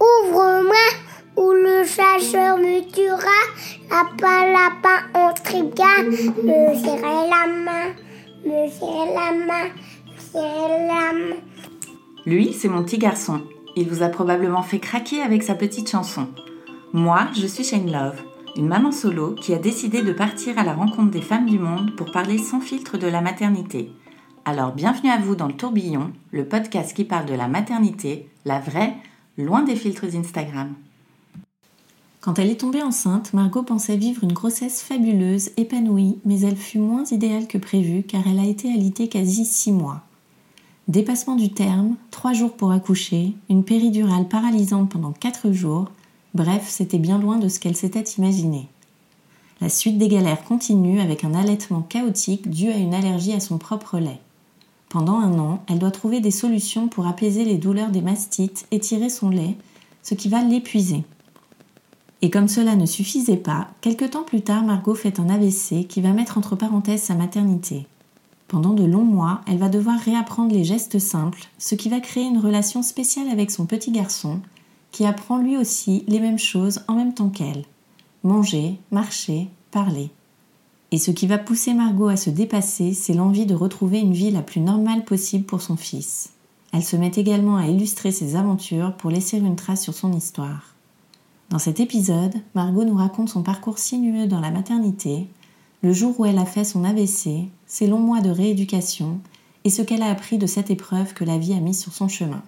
Ouvre-moi, ou le chasseur me tuera. Lapin, lapin. Me serrer la main, me serrer la main, me la. Lui, c'est mon petit garçon. Il vous a probablement fait craquer avec sa petite chanson. Moi, je suis Shane Love, une maman solo qui a décidé de partir à la rencontre des femmes du monde pour parler sans filtre de la maternité. Alors bienvenue à vous dans le tourbillon, le podcast qui parle de la maternité, la vraie, loin des filtres Instagram. Quand elle est tombée enceinte, Margot pensait vivre une grossesse fabuleuse, épanouie, mais elle fut moins idéale que prévu car elle a été alitée quasi six mois. Dépassement du terme, trois jours pour accoucher, une péridurale paralysante pendant quatre jours, bref, c'était bien loin de ce qu'elle s'était imaginé. La suite des galères continue avec un allaitement chaotique dû à une allergie à son propre lait. Pendant un an, elle doit trouver des solutions pour apaiser les douleurs des mastites et tirer son lait, ce qui va l'épuiser. Et comme cela ne suffisait pas, quelque temps plus tard, Margot fait un AVC qui va mettre entre parenthèses sa maternité. Pendant de longs mois, elle va devoir réapprendre les gestes simples, ce qui va créer une relation spéciale avec son petit garçon, qui apprend lui aussi les mêmes choses en même temps qu'elle. Manger, marcher, parler. Et ce qui va pousser Margot à se dépasser, c'est l'envie de retrouver une vie la plus normale possible pour son fils. Elle se met également à illustrer ses aventures pour laisser une trace sur son histoire. Dans cet épisode, Margot nous raconte son parcours sinueux dans la maternité, le jour où elle a fait son AVC, ses longs mois de rééducation et ce qu'elle a appris de cette épreuve que la vie a mise sur son chemin.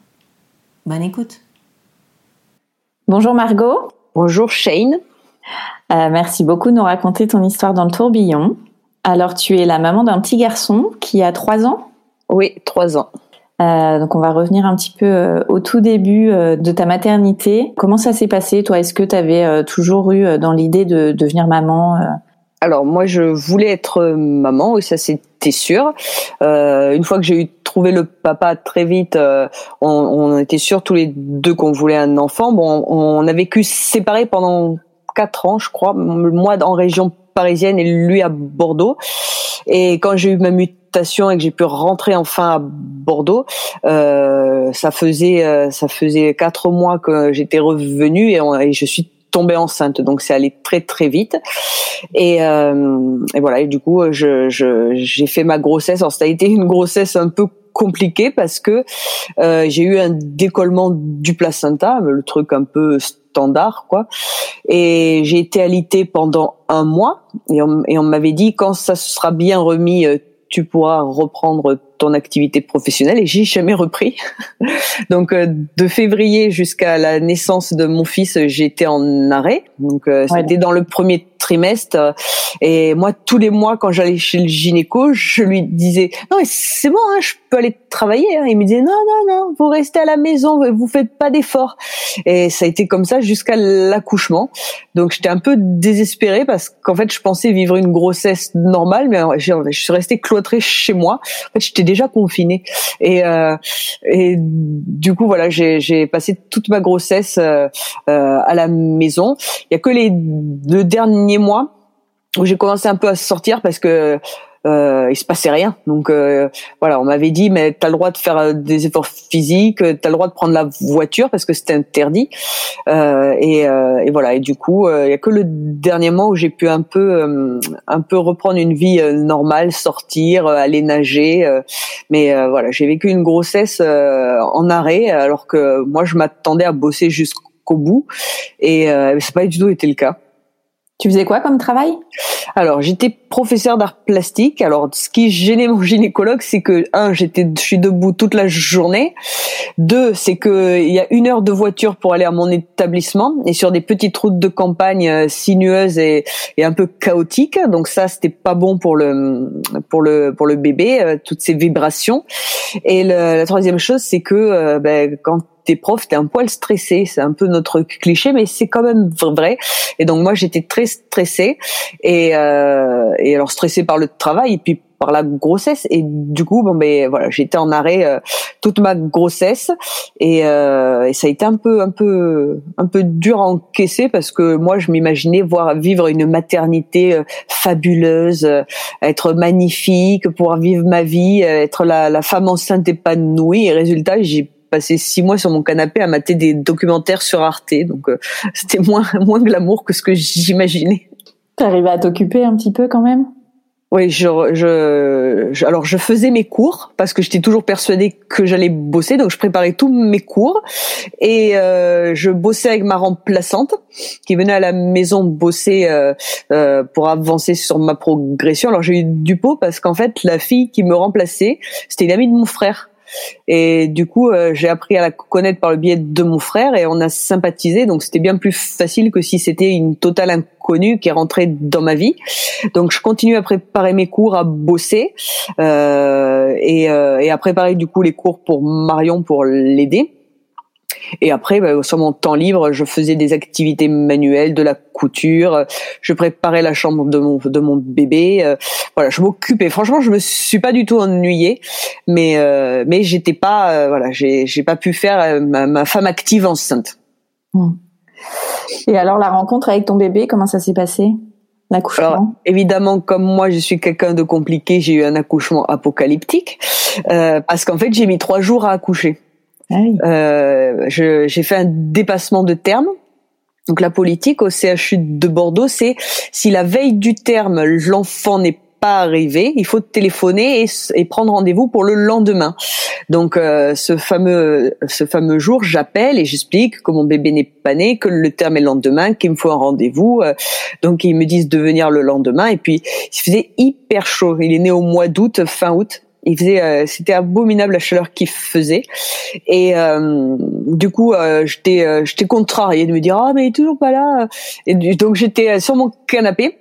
Bonne écoute. Bonjour Margot. Bonjour Shane. Euh, merci beaucoup de nous raconter ton histoire dans le tourbillon. Alors tu es la maman d'un petit garçon qui a trois ans? Oui, trois ans. Euh, donc on va revenir un petit peu euh, au tout début de ta maternité. Comment ça s'est passé toi? Est-ce que tu avais toujours eu dans l'idée de devenir maman Alors moi je voulais être maman, et ça c'était sûr. Une fois que j'ai eu trouvé le papa très vite, euh, on, on était sûrs tous les deux qu'on voulait un enfant. Bon, on a vécu séparés pendant quatre ans, je crois, moi en région parisienne et lui à Bordeaux. Et quand j'ai eu ma mutation et que j'ai pu rentrer enfin à Bordeaux, euh, ça faisait euh, ça faisait quatre mois que j'étais revenue et, et je suis tombée enceinte. Donc c'est allé très très vite. Et, euh, et voilà. Et du coup, je je- j'ai fait ma grossesse. Alors ça a été une grossesse un peu compliquée parce que euh, j'ai eu un décollement du placenta, le truc un peu standard quoi. Et j'ai été alitée pendant un mois et on, et on m'avait dit quand ça sera bien remis, euh, tu pourras reprendre ton activité professionnelle et j'ai jamais repris. Donc euh, de février jusqu'à la naissance de mon fils, j'étais en arrêt. Donc euh, Ouais. c'était dans le premier trimestre euh, et moi tous les mois quand j'allais chez le gynéco, je lui disais non mais c'est bon, hein, je peux aller travailler. hein. Il me disait non non non, vous restez à la maison, vous faites pas d'efforts. Et ça a été comme ça jusqu'à l'accouchement. Donc j'étais un peu désespérée parce qu'en fait je pensais vivre une grossesse normale, mais je suis restée cloîtrée chez moi. En fait j'étais déjà confinée et euh, et du coup voilà j'ai passé toute ma grossesse euh, euh, à la maison. Il y a que les deux derniers mois où j'ai commencé un peu à sortir parce que euh, il se passait rien. Donc euh, voilà, on m'avait dit mais t'as le droit de faire euh, des efforts physiques, t'as le droit de prendre la voiture parce que c'était interdit. Euh, et, euh, et voilà. Et du coup, euh, il y a que le dernier mois où j'ai pu un peu un peu reprendre une vie normale, sortir, aller nager. mais voilà, j'ai vécu une grossesse en arrêt alors que moi je m'attendais à bosser jusqu'au bout et euh, c'est pas du tout été le cas. Tu faisais quoi comme travail? Alors, j'étais professeur d'art plastique. Alors, ce qui gênait mon gynécologue, c'est que un, j'étais, je suis debout toute la journée. Deux, c'est que il y a une heure de voiture pour aller à mon établissement et sur des petites routes de campagne euh, sinueuses et, et un peu chaotiques. Donc ça, c'était pas bon pour le pour le pour le bébé, euh, toutes ces vibrations. Et la troisième chose, c'est que euh, ben, quand t'es prof, t'es un poil stressé. C'est un peu notre cliché, mais c'est quand même vrai. Et donc moi, j'étais très stressée et, euh, et alors stressée par le travail et puis par la grossesse et du coup bon ben voilà j'étais en arrêt euh, toute ma grossesse et, euh, et, ça a été un peu un peu un peu dur à encaisser parce que moi je m'imaginais voir vivre une maternité euh, fabuleuse euh, être magnifique pouvoir vivre ma vie être la, la femme enceinte épanouie et résultat j'ai passé six mois sur mon canapé à mater des documentaires sur Arte. Donc euh, c'était moins moins glamour que ce que j'imaginais. T'arrivais à t'occuper un petit peu quand même? Oui, je, je, alors je faisais mes cours parce que j'étais toujours persuadée que j'allais bosser, donc je préparais tous mes cours et euh, je bossais avec ma remplaçante qui venait à la maison bosser euh, euh, pour avancer sur ma progression. Alors j'ai eu du pot parce qu'en fait la fille qui me remplaçait, c'était une amie de mon frère. Et du coup, euh, j'ai appris à la connaître par le biais de mon frère et on a sympathisé. Donc c'était bien plus facile que si c'était une totale inconnue qui est rentrée dans ma vie. Donc je continue à préparer mes cours, à bosser euh, et, euh, et à préparer du coup les cours pour Marion pour l'aider. Et après, bah, sur mon temps libre, je faisais des activités manuelles, de la couture, je préparais la chambre de mon de mon bébé. Euh, voilà, je m'occupais. Franchement, je me suis pas du tout ennuyée, mais euh, mais j'étais pas euh, voilà, j'ai j'ai pas pu faire ma, femme active enceinte. Hmm. Et alors la rencontre avec ton bébé, comment ça s'est passé L'accouchement? Évidemment, comme moi, je suis quelqu'un de compliqué, j'ai eu un accouchement apocalyptique parce qu'en fait, j'ai mis trois jours à accoucher. Ah euh, j'ai fait un dépassement de terme. Donc la politique au CHU de Bordeaux, c'est si la veille du terme, l'enfant n'est pas arrivé, il faut téléphoner et, prendre rendez-vous pour le lendemain. Donc euh, ce fameux ce fameux jour, j'appelle et j'explique que mon bébé n'est pas né, que le terme est le lendemain, qu'il me faut un rendez-vous. Euh, donc ils me disent de venir le lendemain et puis il faisait hyper chaud. Il est né au mois d'août, fin août. Il faisait, euh, c'était abominable la chaleur qu'il faisait. Et euh, du coup, euh, j'étais, euh, j'étais contrariée de me dire ah mais il est toujours pas là. Et donc j'étais sur mon canapé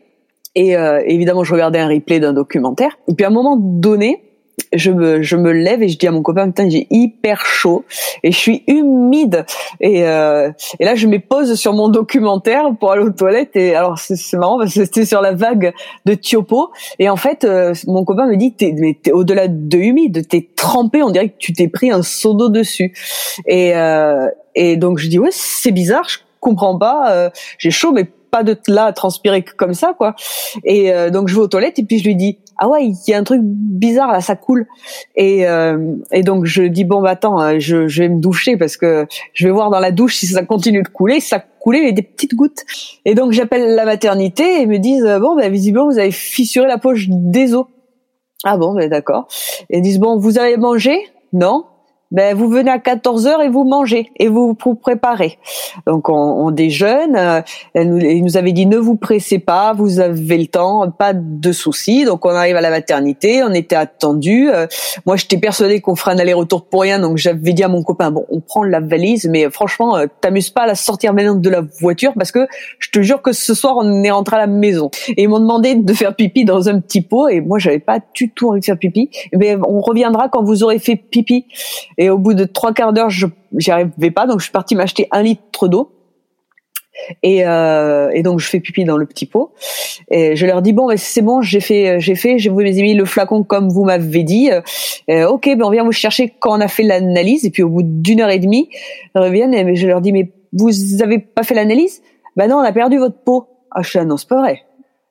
et évidemment je regardais un replay d'un documentaire. Et puis à un moment donné, je me, je me lève et je dis à mon copain, putain, j'ai hyper chaud et je suis humide. Et, euh, et là, je me pose sur mon documentaire pour aller aux toilettes. Et alors, c'est marrant parce que c'était sur la vague de Tiopo. Et en fait, euh, mon copain me dit, t'es, mais t'es au-delà de humide, t'es trempé, on dirait que tu t'es pris un seau d'eau dessus. Et, euh, et donc, je dis, ouais, c'est bizarre, je comprends pas, euh, j'ai chaud, mais pas de là à transpirer comme ça, quoi. Et euh, donc, je vais aux toilettes et puis je lui dis, ah ouais, il y a un truc bizarre là, ça coule. Et, euh, et donc je dis bon bah attends, euh, je, je vais me doucher parce que je vais voir dans la douche si ça continue de couler. ça coulait mais des petites gouttes. Et donc j'appelle la maternité et me disent euh, bon bah visiblement vous avez fissuré la poche des os. Ah bon, ben d'accord. Et ils disent bon vous avez mangé? Non ben vous venez à 14 heures et vous mangez et vous vous préparez. Donc on, on déjeune. Euh, elle nous, nous, avait dit ne vous pressez pas, vous avez le temps, pas de soucis. Donc on arrive à la maternité, on était attendu. Euh, moi j'étais persuadée qu'on ferait un aller-retour pour rien, donc j'avais dit à mon copain bon on prend la valise, mais franchement euh, t'amuses pas à la sortir maintenant de la voiture parce que je te jure que ce soir on est rentré à la maison et ils m'ont demandé de faire pipi dans un petit pot et moi j'avais pas du tout envie de faire pipi. Mais on reviendra quand vous aurez fait pipi. Au bout de trois quarts d'heure, je j'y arrivais pas, donc je suis partie m'acheter un litre d'eau. Et, euh, et, donc je fais pipi dans le petit pot. Et je leur dis bon ben, c'est bon j'ai fait j'ai fait je vous ai mis le flacon comme vous m'avez dit. Euh, ok ben on vient vous chercher quand on a fait l'analyse. Et puis au bout d'une heure et demie ils reviennent et je leur dis mais vous avez pas fait l'analyse? Ben non on a perdu votre pot. Ah je suis non c'est pas vrai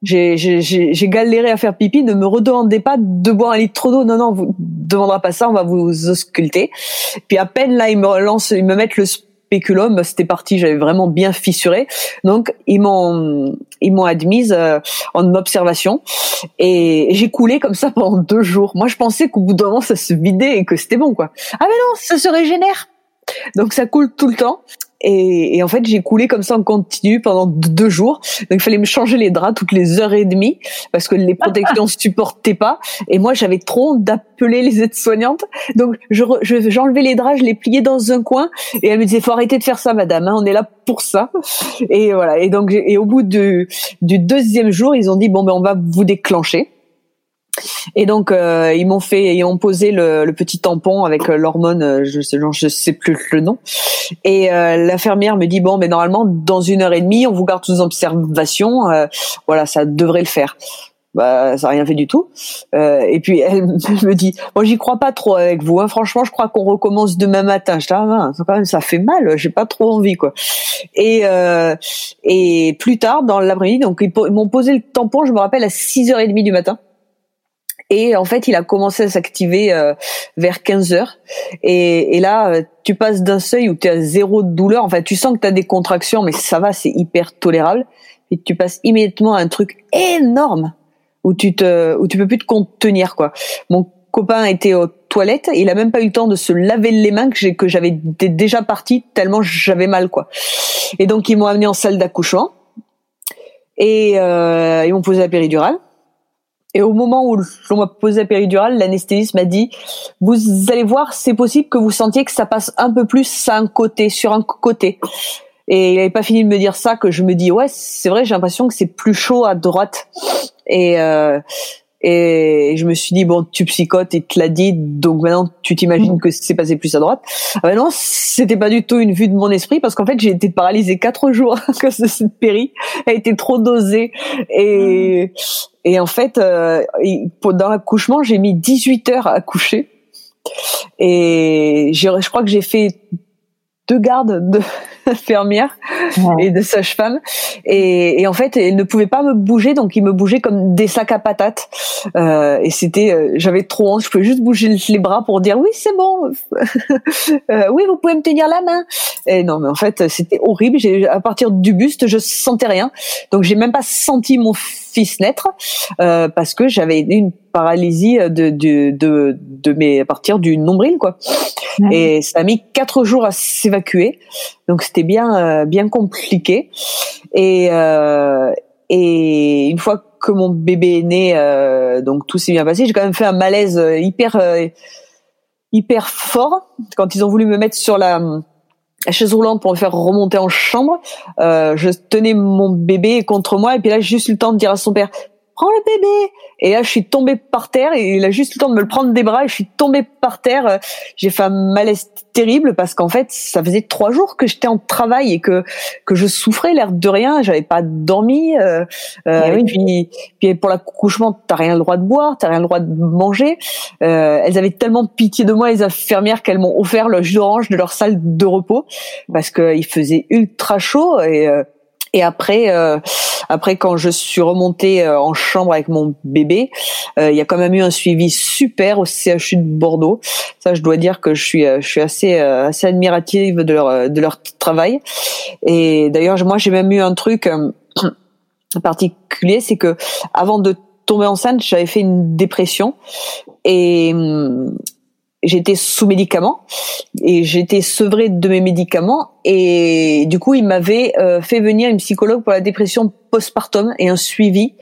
j'ai galéré à faire pipi, ne me redemandez pas de boire un litre d'eau. Non, non, vous demandera pas ça, on va vous ausculter. Puis à peine là, ils me relancent, ils me mettent le spéculum, c'était parti, j'avais vraiment bien fissuré. Donc ils m'ont ils m'ont admise euh, en observation et j'ai coulé comme ça pendant deux jours. Moi, je pensais qu'au bout d'un moment ça se vidait et que c'était bon quoi. Ah mais non, ça se régénère. Donc ça coule tout le temps. Et, et en fait j'ai coulé comme ça en continu pendant deux jours. Donc il fallait me changer les draps toutes les heures et demie parce que les protections supportaient pas. Et moi j'avais trop honte d'appeler les aides-soignantes. Donc je j'enlevais les draps, je les pliais dans un coin et elle me disait faut arrêter de faire ça madame, hein, on est là pour ça. Et voilà. Et donc et au bout du, du deuxième jour ils ont dit bon ben on va vous déclencher. Et donc euh, ils m'ont fait, ils ont posé le, le petit tampon avec euh, l'hormone, euh, je sais, je sais plus le nom. Et euh, l'infirmière me dit bon, mais normalement dans une heure et demie, on vous garde sous observation. voilà, ça devrait le faire. Bah, ça n'a rien fait du tout. Euh, et puis elle me dit, moi j'y crois pas trop avec vous. Hein. Franchement, je crois qu'on recommence demain matin. Je ah, quand même, ça fait mal. J'ai pas trop envie, quoi. Et euh, et plus tard dans l'après-midi, donc ils m'ont posé le tampon. Je me rappelle à 6h30 du matin. Et en fait, il a commencé à s'activer euh, vers 15 heures. Et, et là, euh, tu passes d'un seuil où tu as zéro douleur. Enfin, tu sens que tu as des contractions, mais ça va, c'est hyper tolérable. Et tu passes immédiatement à un truc énorme où tu te, où tu peux plus te contenir, quoi. Mon copain était aux toilettes, il a même pas eu le temps de se laver les mains que j'ai, que j'avais déjà parti tellement j'avais mal, quoi. Et donc, ils m'ont amené en salle d'accouchement. Et euh, ils m'ont posé la péridurale. Et au moment où l'on m'a posé la péridurale, l'anesthésiste m'a dit "Vous allez voir, c'est possible que vous sentiez que ça passe un peu plus à un côté, sur un côté." Et il n'avait pas fini de me dire ça que je me dis "Ouais, c'est vrai, j'ai l'impression que c'est plus chaud à droite." Et euh, et je me suis dit bon, tu psychotes, il te l'a dit, donc maintenant tu t'imagines que c'est passé plus à droite. Ah ben non, c'était pas du tout une vue de mon esprit parce qu'en fait j'ai été paralysée quatre jours que cette péri a été trop dosée. Et et en fait euh, dans l'accouchement j'ai mis 18 heures à coucher. Et je crois que j'ai fait deux gardes de infirmière et de sage-femme. Et, et, en fait, elle ne pouvait pas me bouger, donc il me bougeait comme des sacs à patates. Euh, et c'était, euh, j'avais trop honte. Je pouvais juste bouger les bras pour dire oui, c'est bon. euh, oui, vous pouvez me tenir la main. Et non, mais en fait, c'était horrible. À partir du buste, je sentais rien. Donc j'ai même pas senti mon fils naître euh, parce que j'avais une paralysie de de de, de mes à partir du nombril quoi. Et ça a mis quatre jours à s'évacuer. Donc c'était bien euh, bien compliqué. Et euh, et une fois que mon bébé est né, euh, donc tout s'est bien passé. J'ai quand même fait un malaise hyper hyper fort quand ils ont voulu me mettre sur la, chaise roulante pour me faire remonter en chambre. je tenais mon bébé contre moi et puis là j'ai juste eu le temps de dire à son père prends le bébé. Et là, je suis tombée par terre et il a juste le temps de me le prendre des bras et je suis tombée par terre. J'ai fait un malaise terrible parce qu'en fait, ça faisait trois jours que j'étais en travail et que que je souffrais l'air de rien. J'avais pas dormi. Euh, euh, et puis, puis pour l'accouchement, t'as rien le droit de boire, t'as rien le droit de manger. Euh, elles avaient tellement pitié de moi, les infirmières, qu'elles m'ont offert le jus d'orange de leur salle de repos parce qu'il faisait ultra chaud et euh, et après, euh, après quand je suis remontée euh, en chambre avec mon bébé, euh, il y a quand même eu un suivi super au CHU de Bordeaux. Ça, je dois dire que je suis, je suis assez, assez admirative de leur, de leur travail. Et d'ailleurs, moi, j'ai même eu un truc particulier, c'est que avant de tomber enceinte, j'avais fait une dépression et hum, j'étais sous médicaments et j'étais sevrée de mes médicaments et du coup il m'avait euh, fait venir une psychologue pour la dépression postpartum et un suivi.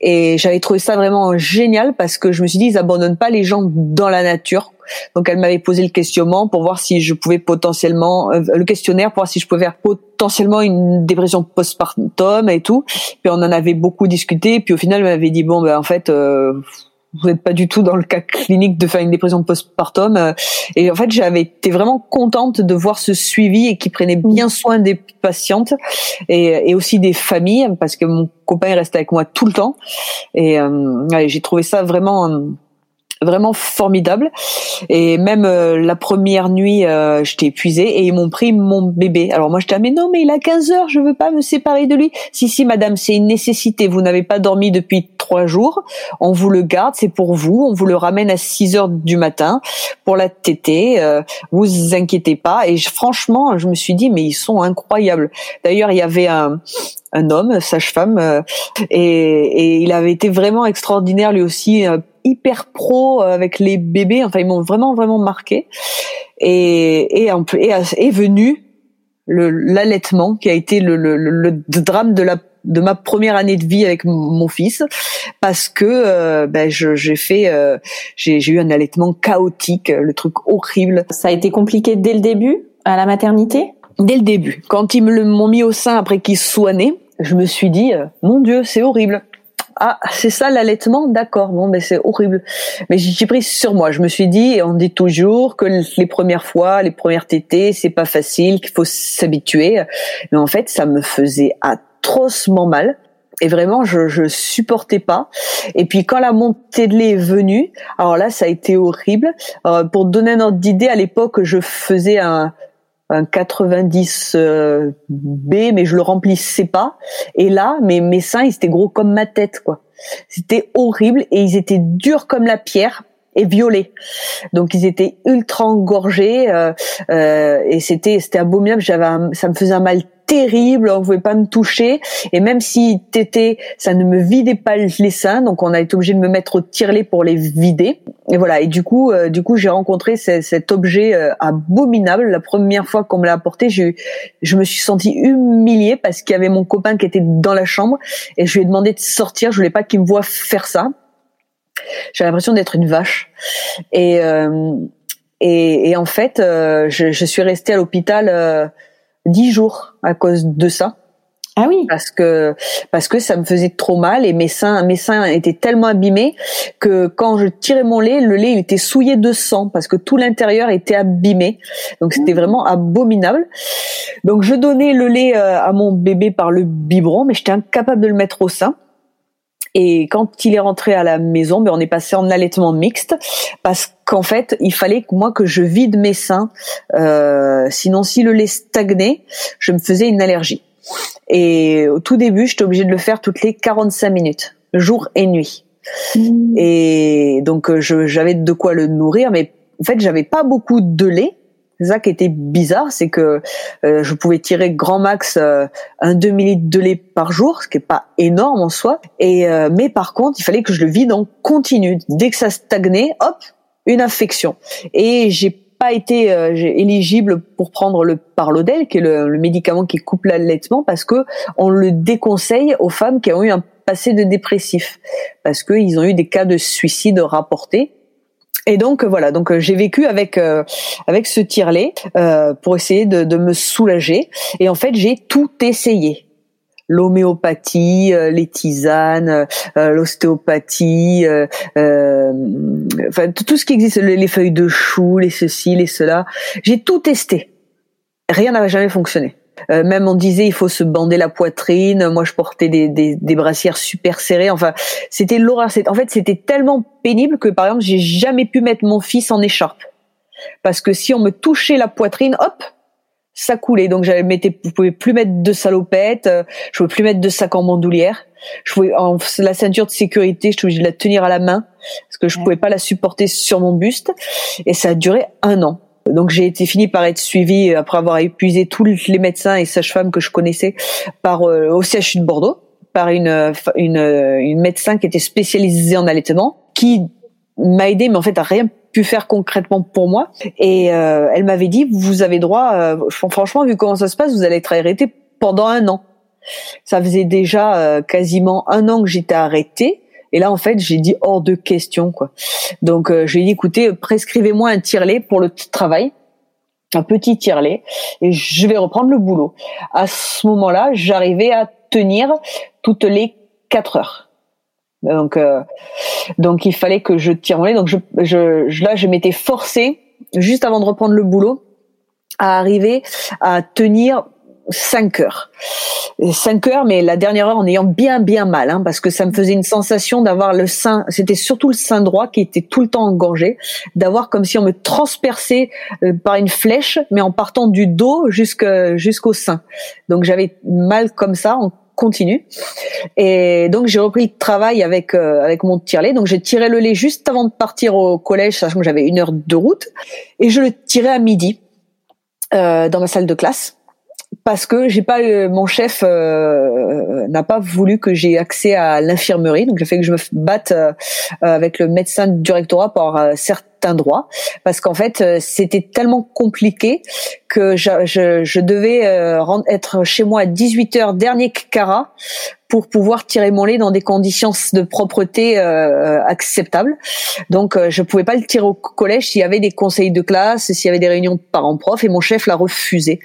Et j'avais trouvé ça vraiment génial parce que je me suis dit ils abandonnent pas les gens dans la nature. Donc elle m'avait posé le questionnement pour voir si je pouvais potentiellement euh, le questionnaire pour voir si je pouvais faire potentiellement une dépression postpartum et tout. Puis on en avait beaucoup discuté. Puis au final elle m'avait dit bon ben en fait euh, vous n'êtes pas du tout dans le cas clinique de faire une dépression postpartum. Euh, et en fait, j'avais été vraiment contente de voir ce suivi et qui prenait bien soin des patientes et, et aussi des familles parce que mon copain est resté avec moi tout le temps. Et euh, j'ai trouvé ça vraiment vraiment formidable. Et même euh, la première nuit euh, j'étais épuisée et ils m'ont pris mon bébé. Alors moi j'étais ah, mais non mais il a 15 heures je veux pas me séparer de lui. Si si madame c'est une nécessité. Vous n'avez pas dormi depuis trois jours. On vous le garde c'est pour vous. On vous le ramène à 6 heures du matin pour la tétée euh, vous inquiétez pas. Et franchement je me suis dit mais ils sont incroyables. D'ailleurs il y avait un un homme, sage-femme, euh, et, et, il avait été vraiment extraordinaire lui aussi, hyper pro euh, avec les bébés. Enfin, ils m'ont vraiment vraiment marqué. Et et, et est venu l'allaitement qui a été le, le, le, drame de la de ma première année de vie avec mon fils. Parce que euh, ben, j'ai fait euh, j'ai eu un allaitement chaotique le truc horrible. Ça a été compliqué dès le début à la maternité? Dès le début. Quand ils me m'ont mis au sein après qu'il soit né je me suis dit euh, mon dieu c'est horrible ah, c'est ça l'allaitement, d'accord. Bon, mais c'est horrible. Mais j'ai pris sur moi. Je me suis dit, et on dit toujours que les premières fois, les premières tétées, c'est pas facile, qu'il faut s'habituer. Mais en fait, ça me faisait atrocement mal. Et vraiment, je, je supportais pas. Et puis quand la montée de lait est venue, alors là, ça a été horrible. Euh, pour donner un ordre d'idée, à l'époque, je faisais un, un 90 euh, B, mais je le remplissais pas. Et là, mes, mes seins, ils étaient gros comme ma tête, quoi. C'était horrible et ils étaient durs comme la pierre et violets. Donc ils étaient ultra engorgés euh, euh, et c'était c'était abominable. J'avais ça me faisait un mal terrible, on pouvait pas me toucher et même si t'étais, ça ne me vidait pas les seins, donc on a été obligé de me mettre au tirelet pour les vider. Et voilà, et du coup, euh, du coup, j'ai rencontré cet objet euh, abominable. La première fois qu'on me l'a apporté, je, je me suis sentie humiliée parce qu'il y avait mon copain qui était dans la chambre et je lui ai demandé de sortir. Je voulais pas qu'il me voie faire ça. J'avais l'impression d'être une vache. Et euh, et, et, en fait, je, je, suis restée à l'hôpital dix jours à cause de ça. Ah oui. Parce que parce que ça me faisait trop mal et mes seins mes seins étaient tellement abîmés que quand je tirais mon lait, le lait il était souillé de sang parce que tout l'intérieur était abîmé. Donc c'était mmh. vraiment abominable. Donc je donnais le lait euh, à mon bébé par le biberon, mais j'étais incapable de le mettre au sein. Et quand il est rentré à la maison, ben on est passé en allaitement mixte parce qu'en fait, il fallait que moi que je vide mes seins. Euh, sinon, si le lait stagnait, je me faisais une allergie. Et au tout début, j'étais obligée de le faire toutes les 45 minutes, jour et nuit. Mmh. Et donc, euh, j'avais de quoi le nourrir, mais en fait, j'avais pas beaucoup de lait c'est ça qui était bizarre, c'est que euh, je pouvais tirer grand max euh, un demi litre de lait par jour, ce qui est pas énorme en soi. Et euh, mais par contre, il fallait que je le vide en continu. Dès que ça stagnait, hop, une infection. Et j'ai pas été éligible pour prendre le Parlodel, qui est le, le médicament qui coupe l'allaitement, parce que on le déconseille aux femmes qui ont eu un passé de dépressif, parce qu'ils ont eu des cas de suicide rapportés et donc voilà, donc euh, j'ai vécu avec euh, avec ce tirelet euh, pour essayer de, de, me soulager. Et en fait, j'ai tout essayé l'homéopathie, les tisanes, l'ostéopathie, enfin tout ce qui existe, les feuilles de chou, les ceci, les cela. J'ai tout testé. Rien n'avait jamais fonctionné. Euh, même on disait il faut se bander la poitrine. Moi, je portais des, des, des brassières super serrées. Enfin, c'était l'horreur. En fait, c'était tellement pénible que, par exemple, j'ai jamais pu mettre mon fils en écharpe parce que si on me touchait la poitrine, hop, ça coulait. Donc j'avais mettais, je pouvais plus mettre de salopettes, euh, je pouvais plus mettre de sac en bandoulière. Je pouvais, en, la ceinture de sécurité, je suis de la tenir à la main parce que je pouvais pas la supporter sur mon buste. Et ça a duré un an. Donc j'ai été fini par être suivie après avoir épuisé tous les médecins et sages-femmes que je connaissais par euh, au CHU de Bordeaux par une, une, une médecin qui était spécialisée en allaitement qui m'a aidé mais en fait a rien pu faire concrètement pour moi. Et euh, elle m'avait dit vous avez droit euh, franchement vu comment ça se passe vous allez être arrêté pendant un an. Ça faisait déjà quasiment un an que j'étais arrêtée et là, en fait, j'ai dit hors de question, quoi. Donc, euh, j'ai dit, écoutez, prescrivez-moi un tirelet pour le travail, un petit tirelet, et je vais reprendre le boulot. À ce moment-là, j'arrivais à tenir toutes les quatre heures. Donc, euh, donc il fallait que je tire mon lait. Donc, là, je m'étais forcée, juste avant de reprendre le boulot, à arriver à tenir 5 heures. 5 heures, mais la dernière heure en ayant bien bien mal, hein, parce que ça me faisait une sensation d'avoir le sein, c'était surtout le sein droit qui était tout le temps engorgé, d'avoir comme si on me transperçait euh, par une flèche, mais en partant du dos jusqu'au sein. Donc j'avais mal comme ça, en continu. Et donc j'ai repris le travail avec euh, avec mon tirelet. Donc j'ai tiré le lait juste avant de partir au collège, sachant que j'avais une heure de route, et je le tirais à midi euh, dans ma salle de classe. Parce que j'ai pas mon chef n'a pas voulu que j'ai accès à l'infirmerie. Donc j'ai fait que je me batte avec le médecin du rectorat pour certains droits. Parce qu'en fait c'était tellement compliqué que je, je, je devais être chez moi à 18 heures dernier carat pour pouvoir tirer mon lait dans des conditions de propreté euh, acceptables. Donc euh, je pouvais pas le tirer au collège s'il y avait des conseils de classe, s'il y avait des réunions de parents-profs et mon chef l'a refusé.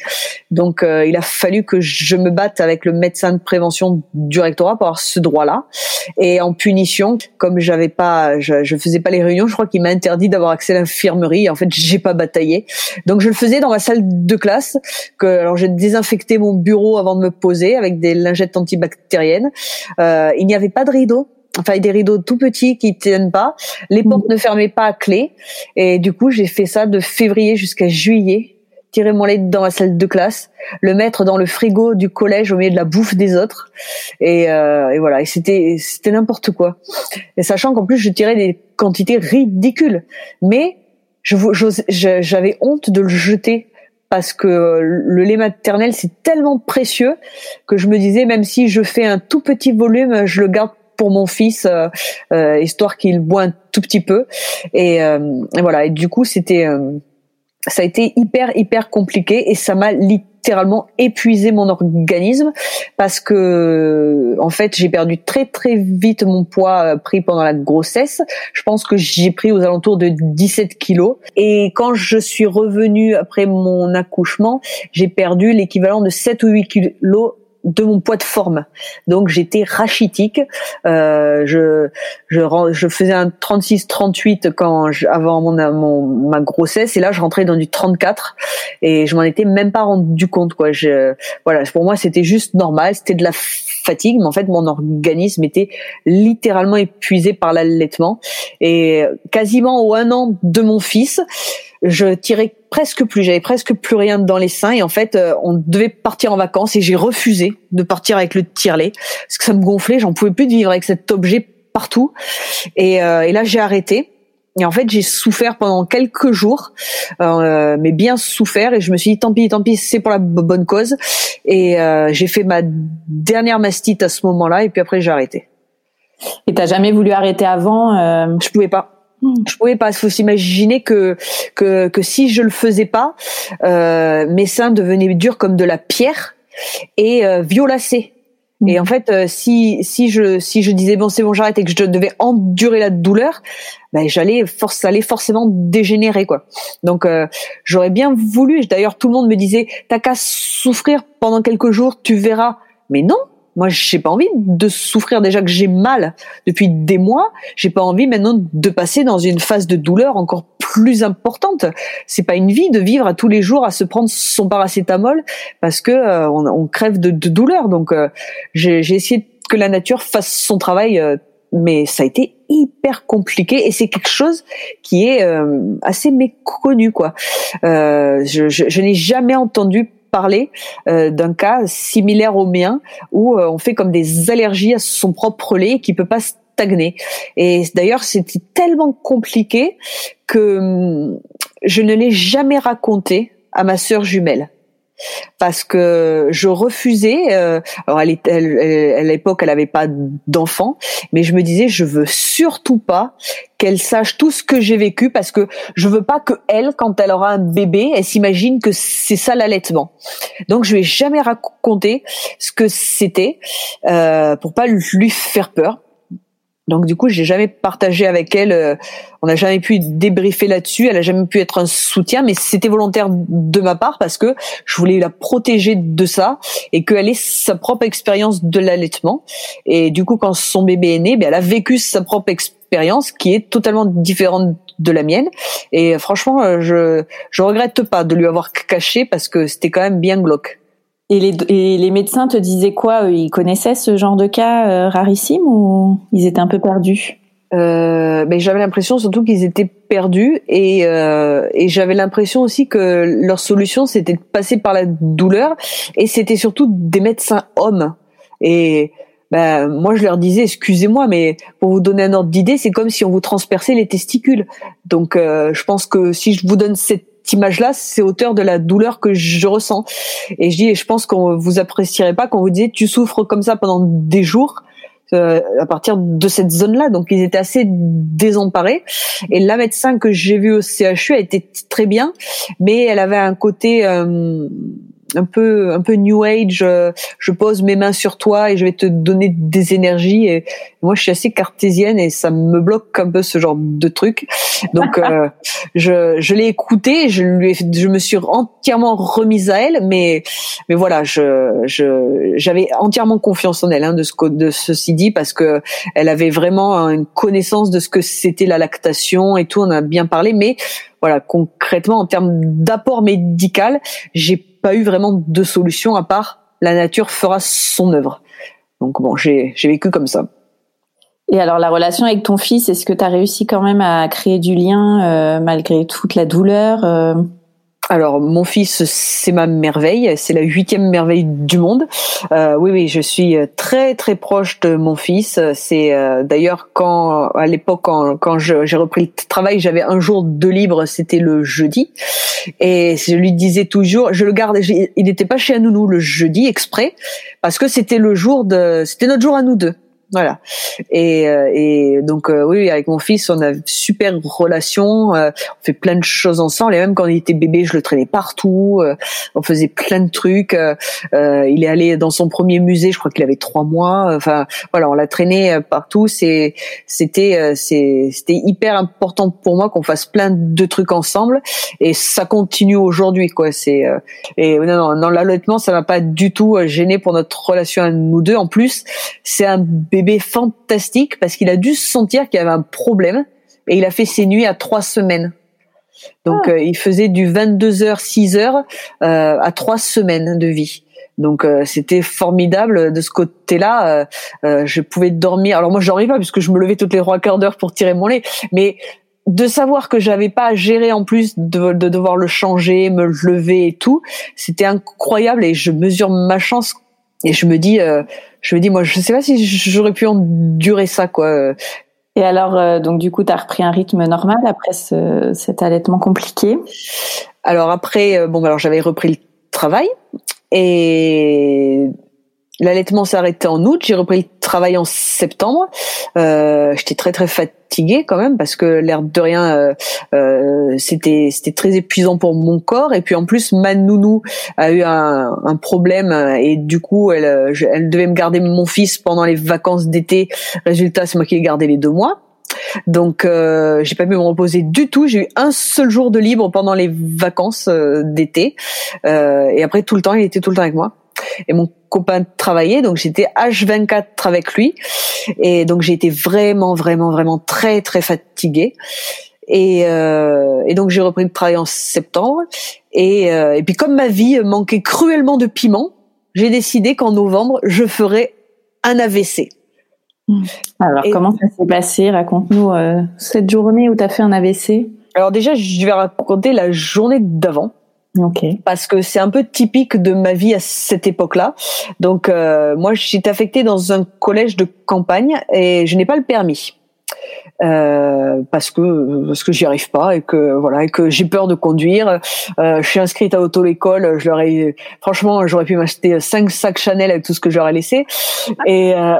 Donc euh, il a fallu que je me batte avec le médecin de prévention du rectorat pour avoir ce droit-là. Et en punition, comme j'avais pas, je, je faisais pas les réunions, je crois qu'il m'a interdit d'avoir accès à l'infirmerie. En fait, j'ai pas bataillé. Donc je le faisais dans ma salle de classe. Que alors j'ai désinfecté mon bureau avant de me poser avec des lingettes antibactériennes euh, il n'y avait pas de rideau enfin des rideaux tout petits qui tiennent pas. Les portes ne fermaient pas à clé. Et du coup, j'ai fait ça de février jusqu'à juillet. Tirer mon lait dans la salle de classe, le mettre dans le frigo du collège au milieu de la bouffe des autres, et, euh, voilà. Et c'était c'était n'importe quoi. Et sachant qu'en plus je tirais des quantités ridicules, mais j'avais honte de le jeter parce que le lait maternel c'est tellement précieux que je me disais même si je fais un tout petit volume, je le garde pour mon fils euh, euh histoire qu'il boit un tout petit peu. Et, euh, voilà. Et du coup c'était euh, ça a été hyper hyper compliqué et ça m'a littéralement épuisé mon organisme parce que en fait j'ai perdu très très vite mon poids euh, pris pendant la grossesse. Je pense que j'ai pris aux alentours de 17 kilos et quand je suis revenue après mon accouchement, j'ai perdu l'équivalent de 7 ou 8 kilos de mon poids de forme. Donc j'étais rachitique. Euh, je, je je faisais un 36-38 quand avant mon, mon, ma grossesse et là je rentrais dans du 34 et je m'en étais même pas rendu compte quoi. Je, voilà, pour moi c'était juste normal, c'était de la fatigue, mais en fait mon organisme était littéralement épuisé par l'allaitement et quasiment au un an de mon fils je tirais presque plus, j'avais presque plus rien dans les seins et en fait euh, on devait partir en vacances et j'ai refusé de partir avec le tire-lait parce que ça me gonflait, j'en pouvais plus de vivre avec cet objet partout et, euh, et là j'ai arrêté. Et en fait, j'ai souffert pendant quelques jours, euh, mais bien souffert. Et je me suis dit, tant pis, tant pis, c'est pour la bonne cause. Et euh, j'ai fait ma dernière mastite à ce moment-là. Et puis après, j'ai arrêté. Et t'as jamais voulu arrêter avant euh... Je pouvais pas. Hmm. Je pouvais pas. Il faut s'imaginer que, que que si je le faisais pas, euh, mes seins devenaient durs comme de la pierre et euh, violacés. Hmm. Et en fait, euh, si si je si je disais bon c'est bon j'arrête et que je devais endurer la douleur, ben j'allais force ça allait forcément dégénérer quoi. Donc euh, j'aurais bien voulu. D'ailleurs tout le monde me disait t'as qu'à souffrir pendant quelques jours, tu verras. Mais non, moi, j'ai pas envie de souffrir déjà que j'ai mal depuis des mois. J'ai pas envie maintenant de passer dans une phase de douleur encore plus importante. C'est pas une vie de vivre à tous les jours à se prendre son paracétamol parce que euh, on, crève de, douleur. Donc, euh, j'ai essayé que la nature fasse son travail, euh, mais ça a été hyper compliqué et c'est quelque chose qui est assez méconnu quoi. je, n'ai jamais entendu parler euh, d'un cas similaire au mien où euh, on fait comme des allergies à son propre lait qui peut pas stagner. Et d'ailleurs, c'était tellement compliqué que hum, je ne l'ai jamais raconté à ma sœur jumelle parce que je refusais. Euh, alors, elle, elle, à l'époque, elle avait pas d'enfant, mais je me disais, je veux surtout pas qu'elle sache tout ce que j'ai vécu parce que je veux pas que elle, quand elle aura un bébé, elle s'imagine que c'est ça l'allaitement. Donc, je vais jamais raconter ce que c'était euh, pour pas lui faire peur. Donc du coup, j'ai jamais partagé avec elle. Euh, on n'a jamais pu débriefer là-dessus. Elle a jamais pu être un soutien, mais c'était volontaire de ma part parce que je voulais la protéger de ça et qu'elle ait sa propre expérience de l'allaitement. Et du coup, quand son bébé est né, ben, elle a vécu sa propre expérience qui est totalement différente de la mienne. Et franchement, euh, je je regrette pas de lui avoir caché parce que c'était quand même bien glauque. Et les, et les médecins te disaient quoi Ils connaissaient ce genre de cas euh, rarissime ou ils étaient un peu perdus? Euh, ben, j'avais l'impression surtout qu'ils étaient perdus et, euh, et j'avais l'impression aussi que leur solution c'était de passer par la douleur et c'était surtout des médecins hommes. Et ben, moi je leur disais excusez-moi mais pour vous donner un ordre d'idée c'est comme si on vous transperçait les testicules. Donc euh, je pense que si je vous donne cette image-là, c'est hauteur de la douleur que je ressens. Et je dis, et je pense qu'on vous apprécierait pas quand vous disiez, tu souffres comme ça pendant des jours. Euh, à partir de cette zone-là. Donc ils étaient assez désemparés. Et la médecin que j'ai vue au CHU a été très bien, mais elle avait un côté euh, un peu un peu new age euh, je pose mes mains sur toi et je vais te donner des énergies. Et moi je suis assez cartésienne et ça me bloque un peu ce genre de truc. Donc euh, je je l'ai écouté je lui je me suis entièrement remise à elle mais mais voilà je je j'avais entièrement confiance en elle hein, de ce de ceci dit parce que elle avait vraiment une connaissance de ce que c'était la lactation et tout on a bien parlé. Mais voilà concrètement en termes d'apport médical j'ai pas eu vraiment de solution à part la nature fera son œuvre. Donc bon, j'ai vécu comme ça. Et alors la relation avec ton fils, est-ce que tu as réussi quand même à créer du lien euh, malgré toute la douleur euh? Alors, mon fils, c'est ma merveille, c'est la huitième merveille du monde. Euh, oui, oui, je suis très très proche de mon fils. C'est euh, d'ailleurs quand, à l'époque, quand, quand j'ai repris le travail, j'avais un jour de libre, c'était le jeudi, et je lui disais toujours, je le garde. Il n'était pas chez nous le jeudi exprès, parce que c'était le jour de, c'était notre jour à nous deux. Voilà. Et, euh, et donc euh, oui, avec mon fils, on a une super relation. Euh, on fait plein de choses ensemble. Et même quand il était bébé, je le traînais partout. on faisait plein de trucs. il est allé dans son premier musée. Je crois qu'il avait trois mois. Enfin voilà, on l'a traîné partout. C'est c'était c'était hyper important pour moi qu'on fasse plein de trucs ensemble. Et ça continue aujourd'hui quoi. C'est et non non, non l'allaitement, ça m'a pas du tout gêné pour notre relation à nous deux. En plus, c'est un bébé bébé fantastique parce qu'il a dû sentir qu'il y avait un problème et il a fait ses nuits à trois semaines. Donc ah. euh, il faisait du 22 heures 6 heures euh, à trois semaines de vie. Donc euh, c'était formidable de ce côté-là. je pouvais dormir. Alors moi je dormais pas puisque je me levais toutes les trois quarts d'heure pour tirer mon lait, mais de savoir que j'avais pas à gérer en plus de, de, devoir le changer, me lever et tout, c'était incroyable et je mesure ma chance et je me dis je me dis moi je sais pas si j'aurais pu endurer ça quoi. Et alors euh, donc du coup tu as repris un rythme normal après ce, cet allaitement compliqué? Alors après euh, bon alors j'avais repris le travail et L'allaitement s'est arrêté en août, j'ai repris le travail en septembre. Euh, J'étais très très fatiguée quand même parce que l'air de rien, euh, euh, c'était c'était très épuisant pour mon corps. Et puis en plus, ma nounou a eu un, un problème et du coup, elle, elle devait me garder mon fils pendant les vacances d'été. Résultat, c'est moi qui l'ai gardé les deux mois. Donc euh, j'ai pas pu me reposer du tout. J'ai eu un seul jour de libre pendant les vacances euh, d'été euh, et après tout le temps il était tout le temps avec moi et mon copain travaillait, donc j'étais H24 avec lui, et donc j'ai été vraiment, vraiment, vraiment très, très fatiguée. Et, euh, et donc j'ai repris le travail en septembre. Et, euh, et puis comme ma vie manquait cruellement de piment, j'ai décidé qu'en novembre je ferais un AVC. Alors comment ça s'est passé? Raconte-nous euh, cette journée où tu as fait un AVC. Alors déjà je vais raconter la journée d'avant. Okay. Parce que c'est un peu typique de ma vie à cette époque-là. Donc euh, moi, je suis affectée dans un collège de campagne et je n'ai pas le permis. Euh, parce que parce que j'y arrive pas et que voilà et que j'ai peur de conduire. Euh, je suis inscrite à auto l'école. Je leur ai franchement j'aurais pu m'acheter cinq sacs Chanel avec tout ce que j'aurais laissé. Et euh,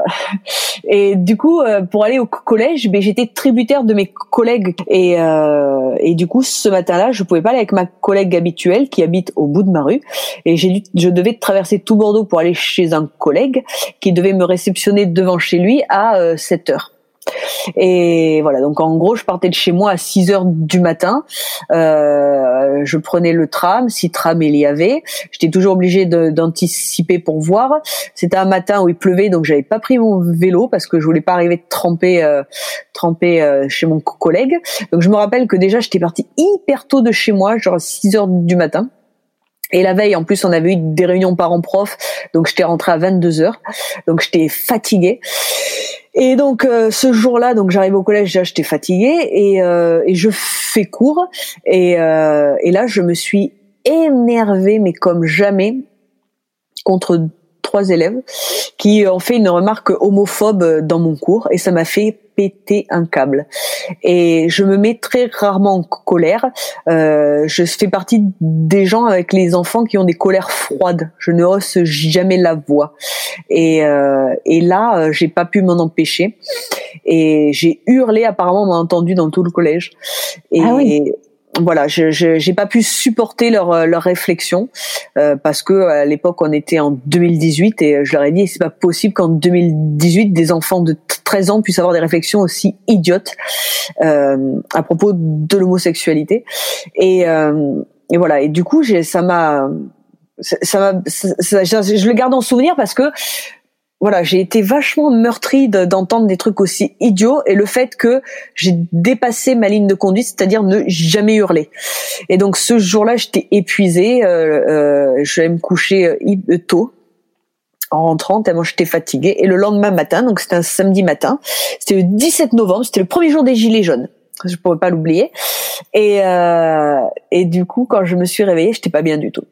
et du coup euh, pour aller au collège, ben j'étais tributaire de mes collègues et euh, et du coup ce matin-là je pouvais pas aller avec ma collègue habituelle qui habite au bout de ma rue et j'ai dû je devais traverser tout Bordeaux pour aller chez un collègue qui devait me réceptionner devant chez lui à 7 heures. Et voilà, donc en gros, je partais de chez moi à 6 heures du matin. Euh, je prenais le tram, si tram il y avait. J'étais toujours obligée d'anticiper pour voir. C'était un matin où il pleuvait, donc j'avais pas pris mon vélo parce que je voulais pas arriver tremper, euh, euh, chez mon collègue. Donc je me rappelle que déjà j'étais partie hyper tôt de chez moi, genre à 6 heures du matin. Et la veille, en plus, on avait eu des réunions parents-prof, donc j'étais rentrée à 22 heures, donc j'étais fatiguée. Et donc euh, ce jour-là, donc j'arrive au collège, j'étais fatiguée et, euh, et je fais cours. Et, euh, et là je me suis énervée mais comme jamais contre trois élèves qui ont fait une remarque homophobe dans mon cours. Et ça m'a fait péter un câble. et je me mets très rarement en colère. Euh, je fais partie des gens avec les enfants qui ont des colères froides. Je ne hausse jamais la voix. Et, euh, et là, euh, j'ai pas pu m'en empêcher. Et j'ai hurlé. Apparemment, on m'a entendu dans tout le collège. Et, ah oui voilà, je j'ai pas pu supporter leur euh, leur réflexion euh, parce que à l'époque on était en 2018 et je leur ai dit c'est pas possible qu'en 2018 des enfants de 13 ans puissent avoir des réflexions aussi idiotes euh, à propos de l'homosexualité. Et euh, et voilà et du coup ça m'a ça m'a je le garde en souvenir parce que voilà, j'ai été vachement meurtrie d'entendre des trucs aussi idiots et le fait que j'ai dépassé ma ligne de conduite, c'est-à-dire ne jamais hurler. Et donc ce jour-là, j'étais épuisée, euh, euh, je vais me coucher euh, tôt en rentrant tellement j'étais fatiguée. Et le lendemain matin, donc c'était un samedi matin, c'était le 17 novembre, c'était le premier jour des Gilets jaunes. Je pourrais pas l'oublier. Et, euh, et du coup, quand je me suis réveillée, j'étais pas bien du tout.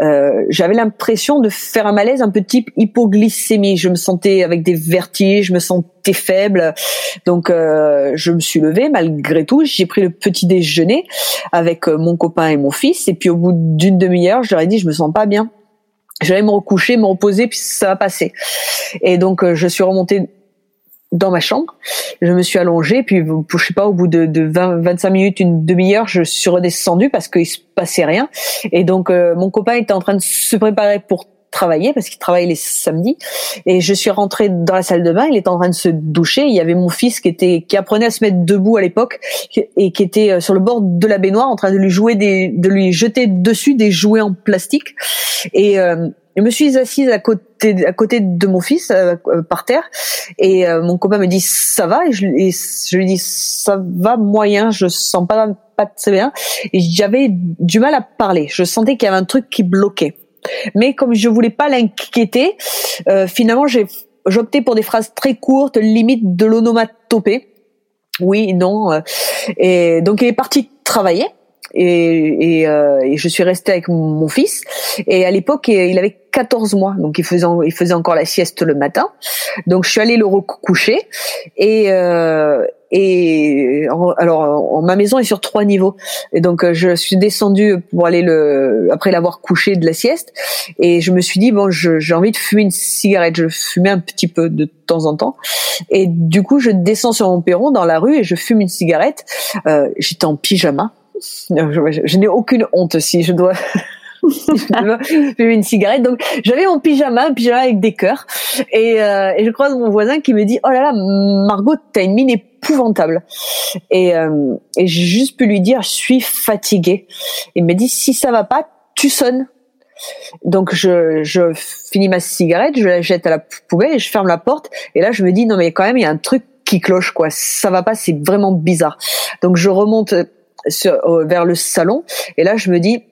Euh, j'avais l'impression de faire un malaise un peu type hypoglycémie. Je me sentais avec des vertiges, je me sentais faible. Donc euh, je me suis levée malgré tout. J'ai pris le petit déjeuner avec euh, mon copain et mon fils. Et puis au bout d'une demi-heure, je leur ai dit je me sens pas bien. Je vais me recoucher, me reposer, puis ça va passer. Et donc je suis remontée dans ma chambre. Je me suis allongée, puis je sais pas, au bout de, de 20, 25 minutes, une demi-heure, je suis redescendue parce qu'il se passait rien. Et donc euh, mon copain était en train de se préparer pour travailler parce qu'il travaille les samedis. Et je suis rentrée dans la salle de bain il était en train de se doucher. Il y avait mon fils qui était qui apprenait à se mettre debout à l'époque et qui était euh, sur le bord de la baignoire en train de lui jouer des de lui jeter dessus des jouets en plastique. Et euh, je me suis assise à côté, à côté de mon fils euh, euh, par terre. Et euh, mon copain me dit ça va? Et je, lui dis ça va moyen, je sens pas pas très bien. Et j'avais du mal à parler. Je sentais qu'il y avait un truc qui bloquait. Mais comme je voulais pas l'inquiéter, finalement j'ai j'optais pour des phrases très courtes, limite de l'onomatopée. Oui, non. et donc il est parti travailler et, et, euh, et, je suis restée avec mon fils. Et à l'époque, il avait 14 mois, donc il faisait il faisait encore la sieste le matin. Donc je suis allée le recoucher et euh, et alors ma maison est sur trois niveaux. Et donc euh, je suis descendue pour aller le après l'avoir couché de la sieste. Et je me suis dit bon j'ai envie de fumer une cigarette. Je fumais un petit peu de temps en temps. Et du coup je descends sur mon perron dans la rue et je fume une cigarette. Euh, j'étais en pyjama. Je, n'ai aucune honte si je dois fumer une cigarette. Donc j'avais mon pyjama, un pyjama avec des cœurs, et, euh, et je croise mon voisin qui me dit oh là là Margot t'as une mine épouvantable. Et, euh, et j'ai juste pu lui dire je suis fatiguée. Il me dit si ça va pas tu sonnes. Donc je, je finis ma cigarette, je la jette à la poubelle et je ferme la porte. Et là je me dis non mais quand même il y a un truc qui cloche quoi. Ça va pas, c'est vraiment bizarre. Donc je remonte vers le salon. Et là, je me dis,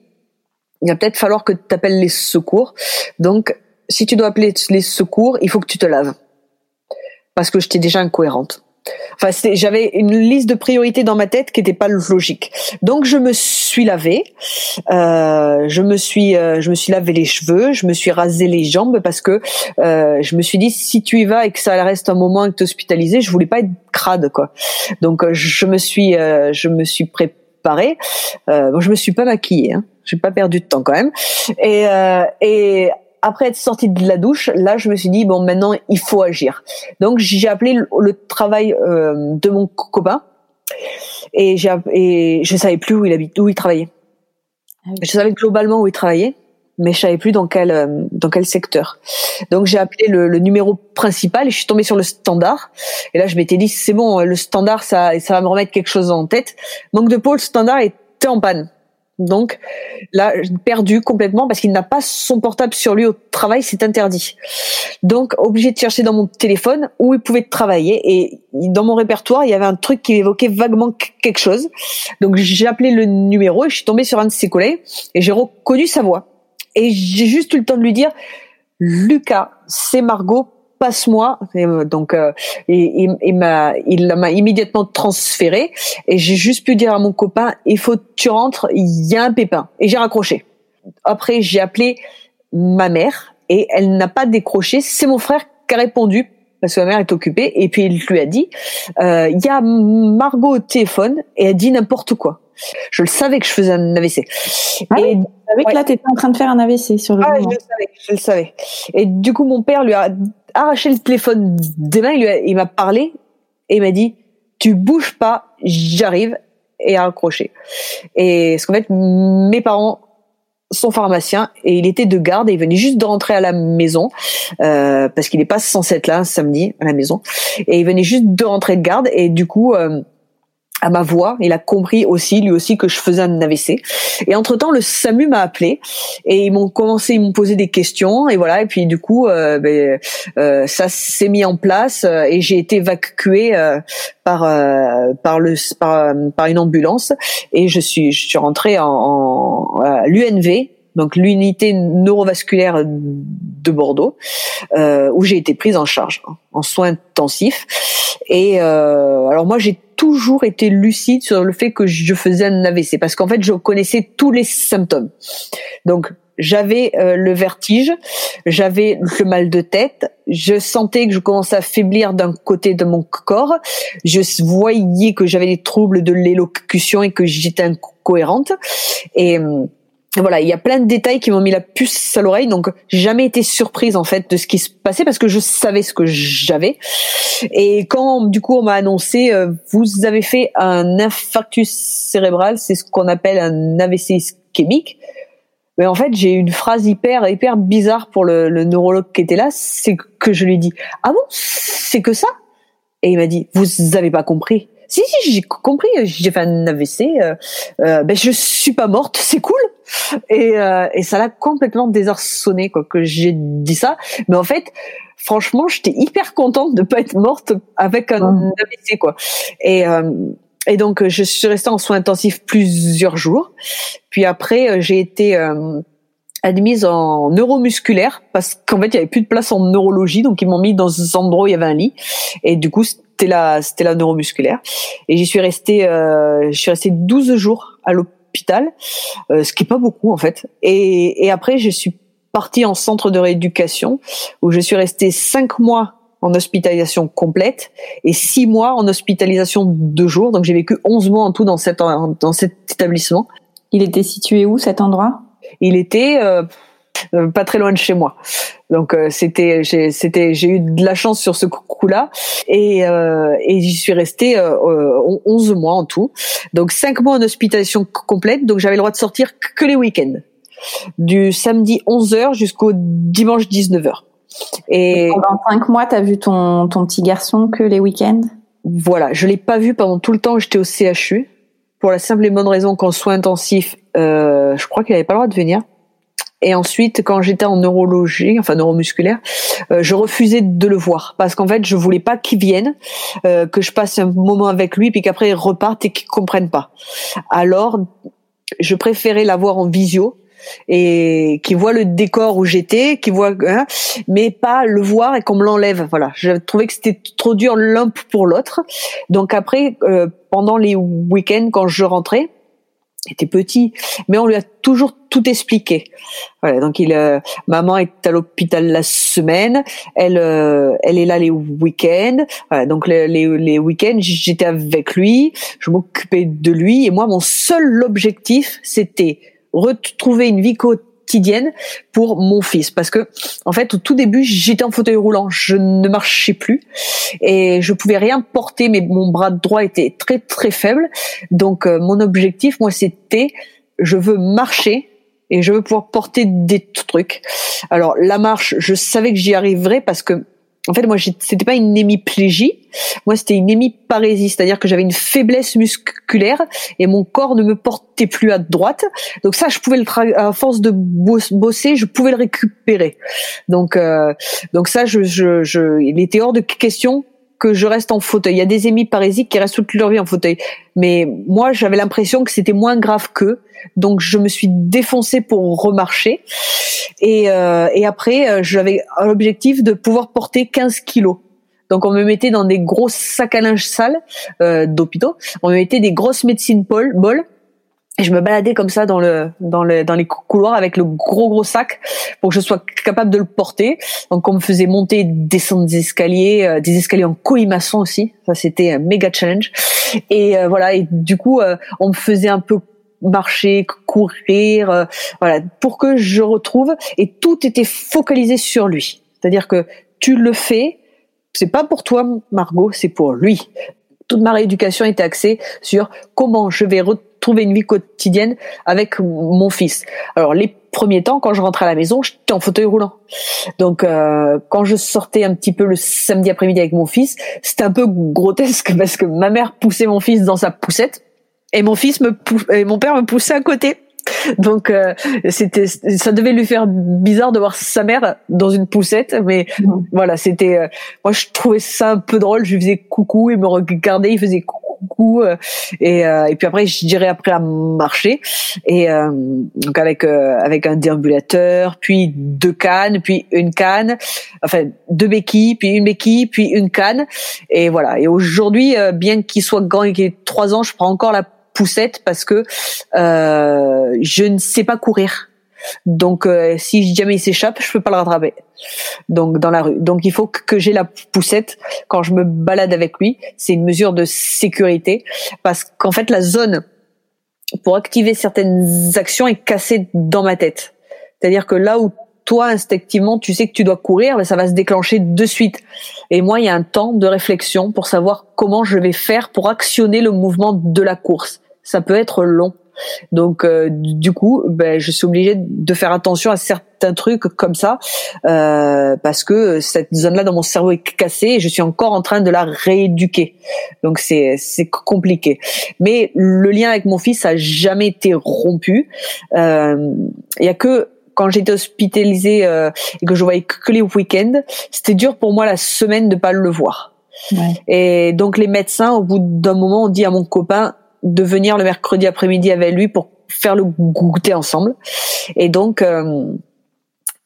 il va peut-être falloir que tu appelles les secours. Donc, si tu dois appeler les secours, il faut que tu te laves. Parce que j'étais déjà incohérente. Enfin, j'avais une liste de priorités dans ma tête qui n'était pas logique. Donc, je me suis lavée, euh, je me suis, euh, je me suis lavé les cheveux, je me suis rasé les jambes parce que euh, je me suis dit si tu y vas et que ça reste un moment et que tu hospitalisé, je voulais pas être crade quoi. Donc, euh, je me suis, euh, je me suis préparée. Bon, je me suis pas maquillée. Hein. J'ai pas perdu de temps quand même. Et, et après être sortie de la douche, là, je me suis dit bon, maintenant, il faut agir. Donc, j'ai appelé le, travail euh, de mon copain et j'ai et je savais plus où il habite, où il travaillait. Ah je savais globalement où il travaillait, mais je savais plus dans quel euh, dans quel secteur. Donc, j'ai appelé le, le, numéro principal et je suis tombée sur le standard. Et là, je m'étais dit c'est bon, le standard, ça ça va me remettre quelque chose en tête. Manque de pôle, standard était en panne. Donc là, perdu complètement parce qu'il n'a pas son portable sur lui au travail, c'est interdit. Donc obligé de chercher dans mon téléphone où il pouvait travailler et dans mon répertoire, il y avait un truc qui évoquait vaguement quelque chose. Donc j'ai appelé le numéro et je suis tombée sur un de ses collègues et j'ai reconnu sa voix. Et j'ai juste eu le temps de lui dire Lucas, c'est Margot, passe-moi. Euh, donc, euh, m'a, il m'a immédiatement transféré et j'ai juste pu dire à mon copain, il faut que tu rentres, il y a un pépin. Et j'ai raccroché. Après, j'ai appelé ma mère et elle n'a pas décroché. C'est mon frère qui a répondu parce que ma mère est occupée. Et puis il lui a dit, euh, il y a Margot au téléphone et elle dit n'importe quoi. Je le savais que je faisais un AVC. Ah et oui, savais que là, tu étais en train de faire un AVC sur le ah, je le savais, je le savais. Et du coup, mon père lui a arraché le téléphone des mains, il, m'a parlé et il m'a dit, tu bouges pas, j'arrive, et a accroché. Et parce qu'en fait, mes parents son pharmacien et il était de garde et il venait juste de rentrer à la maison euh, parce qu'il n'est pas censé être là samedi à la maison et il venait juste de rentrer de garde et du coup euh, à ma voix, il a compris aussi, lui aussi, que je faisais un AVC. Et entre temps, le SAMU m'a appelé et ils m'ont commencé, ils m'ont posé des questions et voilà. Et puis du coup, euh, ben, euh, ça s'est mis en place euh, et j'ai été évacuée par par le par, par, une ambulance et je suis je suis rentrée en, en l'UNV donc l'unité neurovasculaire de Bordeaux, euh, où j'ai été prise en charge en soins intensifs. Et euh, alors moi j'ai toujours été lucide sur le fait que je faisais un AVC parce qu'en fait je connaissais tous les symptômes. Donc j'avais euh, le vertige, j'avais le mal de tête, je sentais que je commençais à faiblir d'un côté de mon corps, je voyais que j'avais des troubles de l'élocution et que j'étais incohérente et voilà, il y a plein de détails qui m'ont mis la puce à l'oreille, donc jamais été surprise en fait de ce qui se passait parce que je savais ce que j'avais. Et quand du coup on m'a annoncé, euh, vous avez fait un infarctus cérébral, c'est ce qu'on appelle un AVC ischémique. Mais en fait, j'ai une phrase hyper hyper bizarre pour le, le neurologue qui était là, c'est que je lui dis ah bon, c'est que ça? Et il m'a dit vous avez pas compris. Si, si, j'ai compris, j'ai fait un AVC, euh, euh, ben je suis pas morte, c'est cool. Et, euh, et ça l'a complètement désarçonné quoi que j'ai dit ça. Mais en fait, franchement, j'étais hyper contente de pas être morte avec un AVC quoi. Et euh, et donc je suis restée en soins intensifs plusieurs jours. Puis après, j'ai été admise en neuromusculaire parce qu'en fait il y avait plus de place en neurologie donc ils m'ont mis dans un endroit où il y avait un lit et du coup c'était la c'était la neuromusculaire. Et j'y suis restée euh, je suis restée 12 jours à l'hôpital euh, ce qui est pas beaucoup en fait. Et, et après je suis partie en centre de rééducation où je suis restée 5 mois en hospitalisation complète et 6 mois en hospitalisation de jours donc j'ai vécu 11 mois en tout dans cet dans cet établissement. Il était situé où cet endroit? Il était euh, pas très loin de chez moi. Donc euh, c'était j'ai c'était j'ai eu de la chance sur ce coup-là et euh, et j'y suis restée euh, 11 mois en tout. Donc 5 mois en hospitalisation complète, donc j'avais le droit de sortir que les week-ends. Du samedi 11h jusqu'au dimanche 19h. Et pendant 5 mois, tu as vu ton ton petit garçon que les week-ends? Voilà, je l'ai pas vu pendant tout le temps j'étais au CHU pour la simple et bonne raison qu'en soins intensifs, euh, je crois qu'il avait pas le droit de venir. Et ensuite, quand j'étais en neurologie, enfin neuromusculaire, euh, je refusais de le voir parce qu'en fait, je voulais pas qu'il vienne, euh, que je passe un moment avec lui, puis qu'après il reparte et qu'il comprenne pas. Alors, je préférais l'avoir en visio et qui voit le décor où j'étais, qui voit, hein, mais pas le voir et qu'on me l'enlève. Voilà, je trouvais que c'était trop dur l'un pour l'autre. Donc après, euh, pendant les week-ends, quand je rentrais, était petit, mais on lui a toujours tout expliqué. Voilà, donc il, euh, maman est à l'hôpital la semaine, elle, euh, elle est là les week-ends. Voilà, donc les, les, les week-ends, j'étais avec lui, je m'occupais de lui, et moi mon seul objectif, c'était retrouver une vie quotidienne pour mon fils. Parce que en fait au tout début j'étais en fauteuil roulant. Je ne marchais plus. Et je pouvais rien porter mais mon bras droit était très très faible. Donc euh, mon objectif moi c'était je veux marcher et je veux pouvoir porter des trucs. Alors la marche je savais que j'y arriverais parce que en fait, moi, c'était pas une hémiplégie. Moi, c'était une hémiparésie, c'est-à-dire que j'avais une faiblesse musculaire et mon corps ne me portait plus à droite. Donc ça, je pouvais le à force de bosser, je pouvais le récupérer. Donc, euh, donc ça, je, je, je, il était hors de question que je reste en fauteuil. Il y a des hémiparésiques qui restent toute leur vie en fauteuil. Mais moi, j'avais l'impression que c'était moins grave qu'eux. Donc, je me suis défoncée pour remarcher. Et, euh, et après, euh, j'avais l'objectif de pouvoir porter 15 kilos. Donc, on me mettait dans des grosses sacs à linge sales euh, d'hôpitaux. On me mettait des grosses médecines bol Et je me baladais comme ça dans le dans le dans les couloirs avec le gros gros sac pour que je sois capable de le porter. Donc on me faisait monter, descendre des escaliers, euh, des escaliers en colimaçon aussi. Ça c'était un méga challenge. Et euh, voilà. Et du coup, euh, on me faisait un peu marcher, courir, voilà, pour que je retrouve. Et tout était focalisé sur lui. C'est-à-dire que tu le fais, c'est pas pour toi, Margot, c'est pour lui. Toute ma rééducation était axée sur comment je vais retrouver une vie quotidienne avec mon fils. Alors les premiers temps, quand je rentrais à la maison, j'étais en fauteuil roulant. Donc euh, quand je sortais un petit peu le samedi après-midi avec mon fils, c'était un peu grotesque parce que ma mère poussait mon fils dans sa poussette et mon fils me et mon père me poussait à côté. Donc euh, c'était ça devait lui faire bizarre de voir sa mère dans une poussette, mais mmh. voilà c'était euh, moi je trouvais ça un peu drôle. Je lui faisais coucou, il me regardait, il faisait coucou euh, et, et puis après je dirais après à marcher et donc avec avec un déambulateur, puis deux cannes, puis une canne, enfin deux béquilles, puis une béquille, puis une canne et voilà. Et aujourd'hui, bien qu'il soit grand et qu'il ait trois ans, je prends encore la poussette parce que euh, je ne sais pas courir. Donc euh, si jamais il s'échappe, je peux pas le rattraper. Donc dans la rue. Donc il faut que j'ai la poussette quand je me balade avec lui. C'est une mesure de sécurité parce qu'en fait la zone pour activer certaines actions est cassée dans ma tête. C'est-à-dire que là où toi instinctivement tu sais que tu dois courir, ben, ça va se déclencher de suite. Et moi il y a un temps de réflexion pour savoir comment je vais faire pour actionner le mouvement de la course ça peut être long. Donc euh, du coup, ben, je suis obligée de faire attention à certains trucs comme ça euh, parce que cette zone-là dans mon cerveau est cassée et je suis encore en train de la rééduquer. Donc c'est c'est compliqué. Mais le lien avec mon fils a jamais été rompu. Euh, il y a que quand j'étais hospitalisée et que je voyais que les week-ends, c'était dur pour moi la semaine de pas le voir. Ouais. Et donc les médecins, au bout d'un moment, ont dit à mon copain de venir le mercredi après-midi avec lui pour faire le goûter ensemble. Et donc, euh,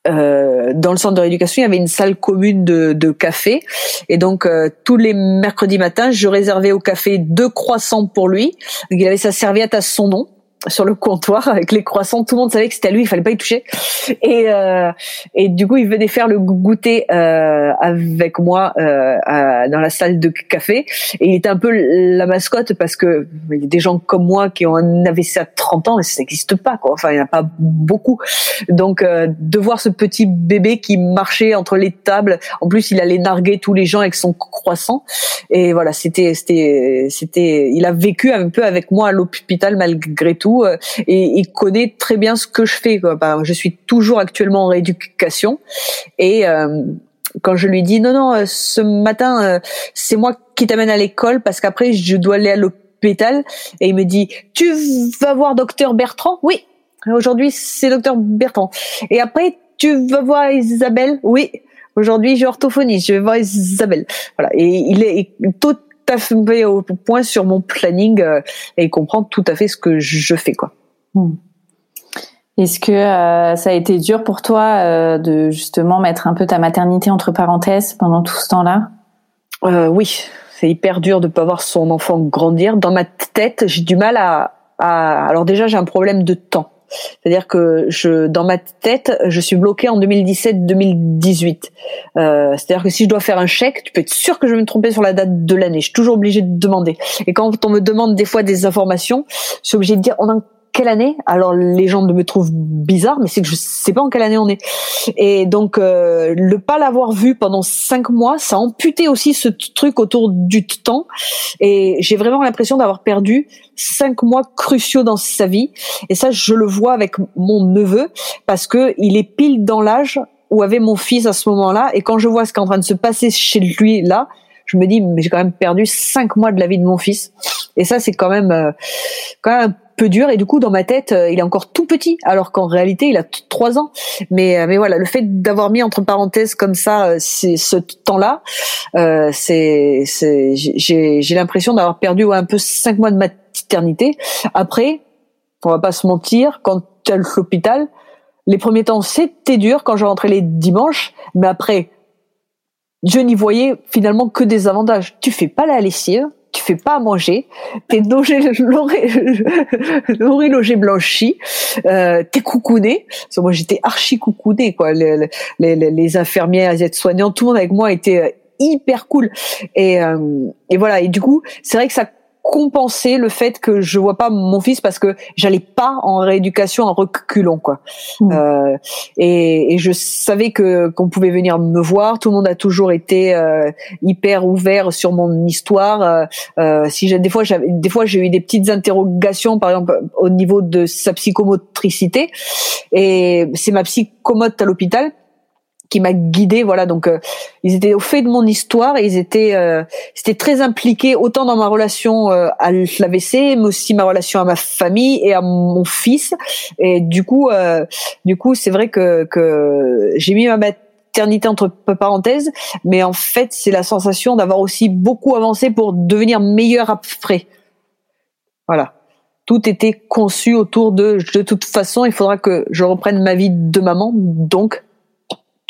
euh, dans le centre de rééducation, il y avait une salle commune de, de café. Et donc, euh, tous les mercredis matins, je réservais au café deux croissants pour lui. Il avait sa serviette à son nom sur le comptoir avec les croissants. Tout le monde savait que c'était lui, il fallait pas y toucher. Et euh, et du coup, il venait faire le goûter euh, avec moi euh, dans la salle de café. Et il était un peu la mascotte parce que il y a des gens comme moi qui ont un AVC à 30 ans, et ça n'existe pas. Quoi. Enfin, il n'y en a pas beaucoup. Donc, euh, de voir ce petit bébé qui marchait entre les tables. En plus, il allait narguer tous les gens avec son croissant. Et voilà, c'était c'était c'était. Il a vécu un peu avec moi à l'hôpital malgré tout euh, et il connaît très bien ce que je fais. Bah, je suis toujours actuellement en rééducation et euh, quand je lui dis non non euh, ce matin c'est moi qui t'amène à l'école parce qu'après je dois aller à l'hôpital. Et il me dit tu vas voir docteur Bertrand? Oui. Aujourd'hui c'est docteur Bertrand. Et après tu vas voir Isabelle? Oui. Aujourd'hui j'ai orthophonie je vais voir Isabelle. Voilà. Et il est tout à fait au point sur mon planning euh, et comprendre tout à fait ce que je fais quoi. Hmm. Est-ce que euh, ça a été dur pour toi euh, de justement mettre un peu ta maternité entre parenthèses pendant tout ce temps-là? Oui, c'est hyper dur de pas voir son enfant grandir. Dans ma tête, j'ai du mal à, à... alors déjà j'ai un problème de temps. C'est-à-dire que je, dans ma tête, je suis bloquée en 2017-2018. Euh, c'est-à-dire que si je dois faire un chèque, tu peux être sûr que je vais me tromper sur la date de l'année. Je suis toujours obligée de demander. Et quand on me demande des fois des informations, je suis obligée de dire on a quelle année? Alors les gens me trouvent bizarre, mais c'est que je sais pas en quelle année on est. Et donc euh, le pas l'avoir vu pendant cinq mois, ça a amputé aussi ce truc autour du temps. Et j'ai vraiment l'impression d'avoir perdu cinq mois cruciaux dans sa vie. Et ça, je le vois avec mon neveu parce que il est pile dans l'âge où avait mon fils à ce moment-là. Et quand je vois ce qui est en train de se passer chez lui là, je me dis mais j'ai quand même perdu cinq mois de la vie de mon fils. Et ça, c'est quand même euh, quand même dur et du coup dans ma tête euh, il est encore tout petit alors qu'en réalité il a trois ans. Mais euh, mais voilà le fait d'avoir mis entre parenthèses comme ça euh, ce temps là c'est c'est j'ai j'ai l'impression d'avoir perdu un peu cinq mois de maternité. Après on va pas se mentir quand tu as l'hôpital les premiers temps c'était dur quand je rentrais les dimanches mais après je n'y voyais finalement que des avantages. Tu fais pas la lessive tu fais pas à manger, t'es logé, nourri, logé, blanchi, euh, t'es coucouné. Moi, j'étais archi coucouné, quoi. Les, les, les infirmières, les aides-soignants, tout le monde avec moi était euh, hyper cool. Et, euh, et voilà. Et du coup, c'est vrai que ça compenser le fait que je vois pas mon fils parce que j'allais pas en rééducation en reculons quoi. Mmh. Euh, et, et, je savais que qu'on pouvait venir me voir. Tout le monde a toujours été euh, hyper ouvert sur mon histoire. Euh, euh si j'ai des fois j'avais des fois j'ai eu des petites interrogations par exemple au niveau de sa psychomotricité et c'est ma psychomote à l'hôpital qui m'a guidée voilà. Donc euh, ils étaient au fait de mon histoire et ils étaient euh, c'était très impliqués autant dans ma relation euh, à l'AVC mais aussi ma relation à ma famille et à mon fils. Et du coup euh, du coup c'est vrai que que j'ai mis ma maternité entre parenthèses mais en fait c'est la sensation d'avoir aussi beaucoup avancé pour devenir meilleur après. Voilà. Tout était conçu autour de de toute façon il faudra que je reprenne ma vie de maman donc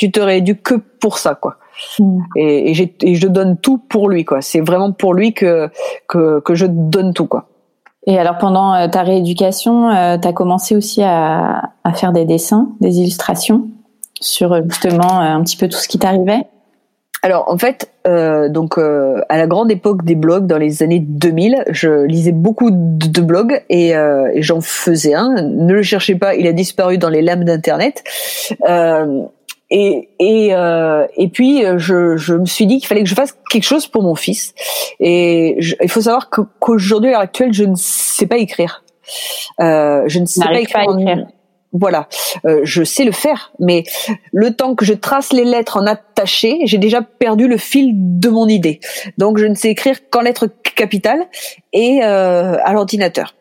tu te rééduques que pour ça, quoi. Mm. Et, et, je donne tout pour lui, quoi. C'est vraiment pour lui que, que, que je donne tout, quoi. Et alors pendant euh, ta rééducation, euh, tu as commencé aussi à, à, faire des dessins, des illustrations sur euh, justement un petit peu tout ce qui t'arrivait? Alors en fait, euh, donc euh, à la grande époque des blogs, dans les années 2000, je lisais beaucoup de, blogs et, euh, et j'en faisais un. Ne le cherchez pas, il a disparu dans les lames d'internet. Euh, et et euh, et puis je je me suis dit qu'il fallait que je fasse quelque chose pour mon fils. Et il faut savoir qu'aujourd'hui à l'heure actuelle, je ne sais pas écrire. Euh, je ne sais pas écrire. Voilà, euh, je sais le faire, mais le temps que je trace les lettres en attaché, j'ai déjà perdu le fil de mon idée. Donc je ne sais écrire qu'en lettres capitales et euh, à l'ordinateur.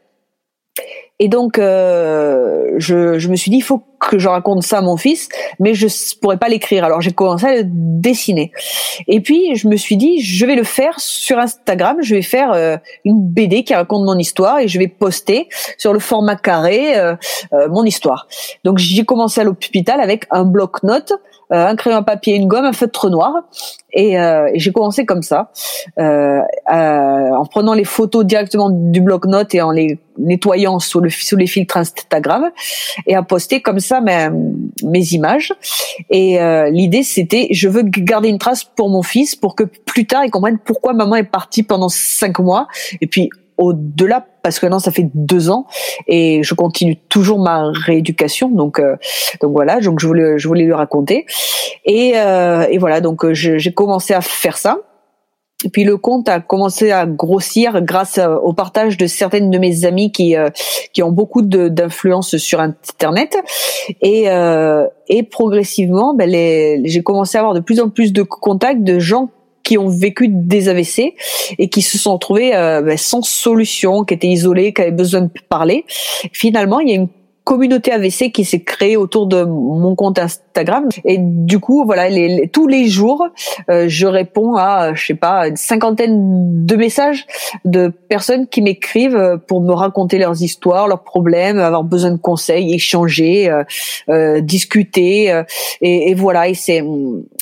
Et donc, euh, je, je, me suis dit, il faut que je raconte ça à mon fils, mais je pourrais pas l'écrire. Alors, j'ai commencé à le dessiner. Et puis, je me suis dit, je vais le faire sur Instagram. Je vais faire euh, une BD qui raconte mon histoire et je vais poster sur le format carré euh, euh mon histoire. Donc, j'ai commencé à l'hôpital avec un bloc-notes un crayon à papier, une gomme, un feutre noir. Et, euh, j'ai commencé comme ça, euh, en prenant les photos directement du bloc-notes et en les nettoyant sous, le, sous les filtres Instagram et à poster comme ça mes, mes images. Et l'idée, c'était, je veux garder une trace pour mon fils pour que plus tard, il comprenne pourquoi maman est partie pendant cinq mois. Et puis, au-delà parce que maintenant ça fait deux ans et je continue toujours ma rééducation donc euh, donc voilà donc je voulais je voulais lui raconter. Et, euh, et voilà donc euh, j'ai commencé à faire ça. Et puis le compte a commencé à grossir grâce au partage de certaines de mes amies qui qui ont beaucoup d'influence sur internet. Et et progressivement ben j'ai commencé à avoir de plus en plus de contacts de gens qui ont vécu des AVC et qui se sont retrouvés euh, ben, sans solution, qui étaient isolés, qui avaient besoin de parler. Finalement, il y a une communauté AVC qui s'est créée autour de mon compte Instagram. Et du coup voilà tous les jours euh, je réponds à je sais pas une cinquantaine de messages de personnes qui m'écrivent euh, pour me raconter leurs histoires leurs problèmes avoir besoin de conseils échanger euh, discuter et, et, voilà et c'est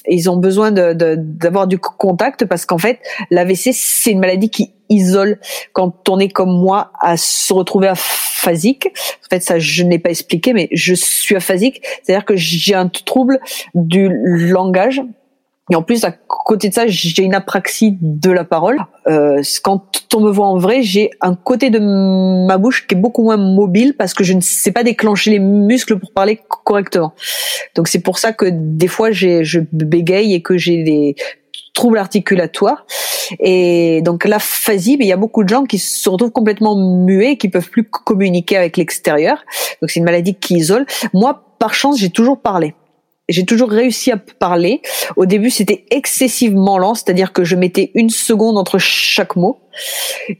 ils ont besoin d'avoir du contact parce qu'en fait l'AVC c'est une maladie qui isole quand on est comme moi à se retrouver aphasique. En fait, ça, je n'ai pas expliqué, mais je suis aphasique. C'est-à-dire que j'ai un trouble du langage. Et en plus, à côté de ça, j'ai une apraxie de la parole. Euh, quand on me voit en vrai, j'ai un côté de ma bouche qui est beaucoup moins mobile parce que je ne sais pas déclencher les muscles pour parler correctement. Donc c'est pour ça que des fois, j'ai, je bégaye et que j'ai des troubles articulatoires. Et donc l'aphasie, il y a beaucoup de gens qui se retrouvent complètement muets, qui peuvent plus communiquer avec l'extérieur. Donc c'est une maladie qui isole. Moi, par chance, j'ai toujours parlé j'ai toujours réussi à parler. Au début, c'était excessivement lent, c'est-à-dire que je mettais une seconde entre chaque mot.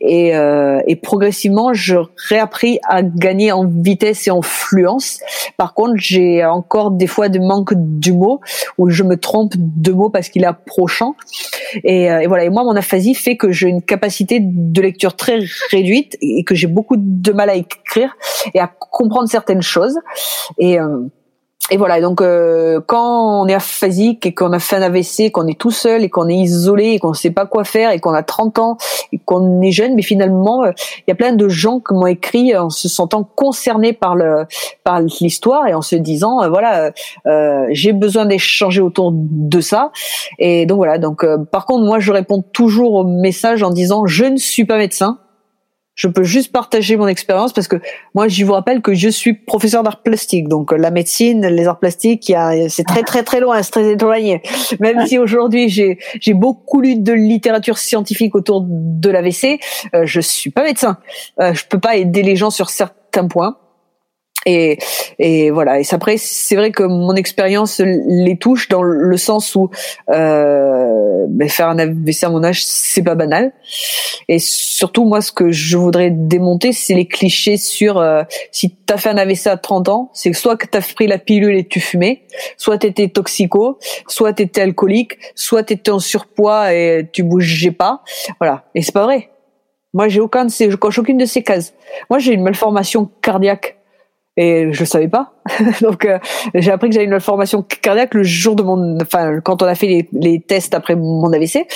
Et, euh, et progressivement, je réappris à gagner en vitesse et en fluence. Par contre, j'ai encore des fois de manque du mot où je me trompe de mots parce qu'il est approchant. Et, euh, et voilà. Et moi, mon aphasie fait que j'ai une capacité de lecture très réduite et que j'ai beaucoup de mal à écrire et à comprendre certaines choses. Et euh, et voilà, donc euh, quand on est aphasique et qu'on a fait un AVC, qu'on est tout seul et qu'on est isolé et qu'on ne sait pas quoi faire et qu'on a 30 ans et qu'on est jeune, mais finalement, euh, il y a plein de gens qui m'ont écrit en se sentant concernés par le par l'histoire et en se disant euh, voilà, j'ai besoin d'échanger autour de ça. Et donc voilà, donc par contre moi je réponds toujours au message en disant je ne suis pas médecin, je peux juste partager mon expérience parce que moi, je vous rappelle que je suis professeur d'art plastique. Donc, la médecine, les arts plastiques, c'est très, très, très loin, c'est très éloigné. Même si aujourd'hui, j'ai, j'ai beaucoup lu de littérature scientifique autour de l'AVC, euh, je suis pas médecin. Euh, je peux pas aider les gens sur certains points. Et, et voilà. Et après, c'est vrai que mon expérience les touche dans le sens où euh, ben faire un AVC à mon âge, c'est pas banal. Et surtout, moi, ce que je voudrais démonter, c'est les clichés sur euh, si t'as fait un AVC à 30 ans, c'est soit que t'as pris la pilule et tu fumais, soit t'étais toxico, soit t'étais alcoolique, soit t'étais en surpoids et tu bougeais pas. Voilà. Et c'est pas vrai. Moi, j'ai aucun de ces, je coche aucune de ces cases. Moi, j'ai une malformation cardiaque et je le savais pas. Donc euh, j'ai appris que j'avais une malformation cardiaque le jour de mon, enfin quand on a fait les, les tests après mon AVC.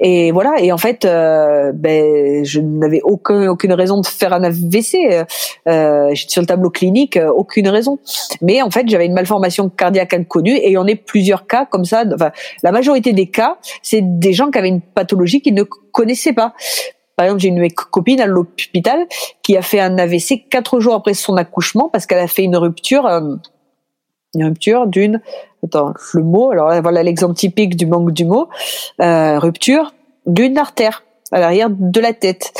Et voilà. Et en fait, euh, ben je n'avais aucun, aucune raison de faire un AVC. Euh, J'étais sur le tableau clinique, euh, aucune raison. Mais en fait, j'avais une malformation cardiaque inconnue et il y en a plusieurs cas comme ça. Enfin, la majorité des cas, c'est des gens qui avaient une pathologie qu'ils ne connaissaient pas. Par exemple, j'ai une copine à l'hôpital qui a fait un AVC quatre jours après son accouchement parce qu'elle a fait une rupture, euh, une rupture d'une, attends, le mot, alors voilà l'exemple typique du manque du mot, euh, rupture d'une artère à l'arrière de la tête.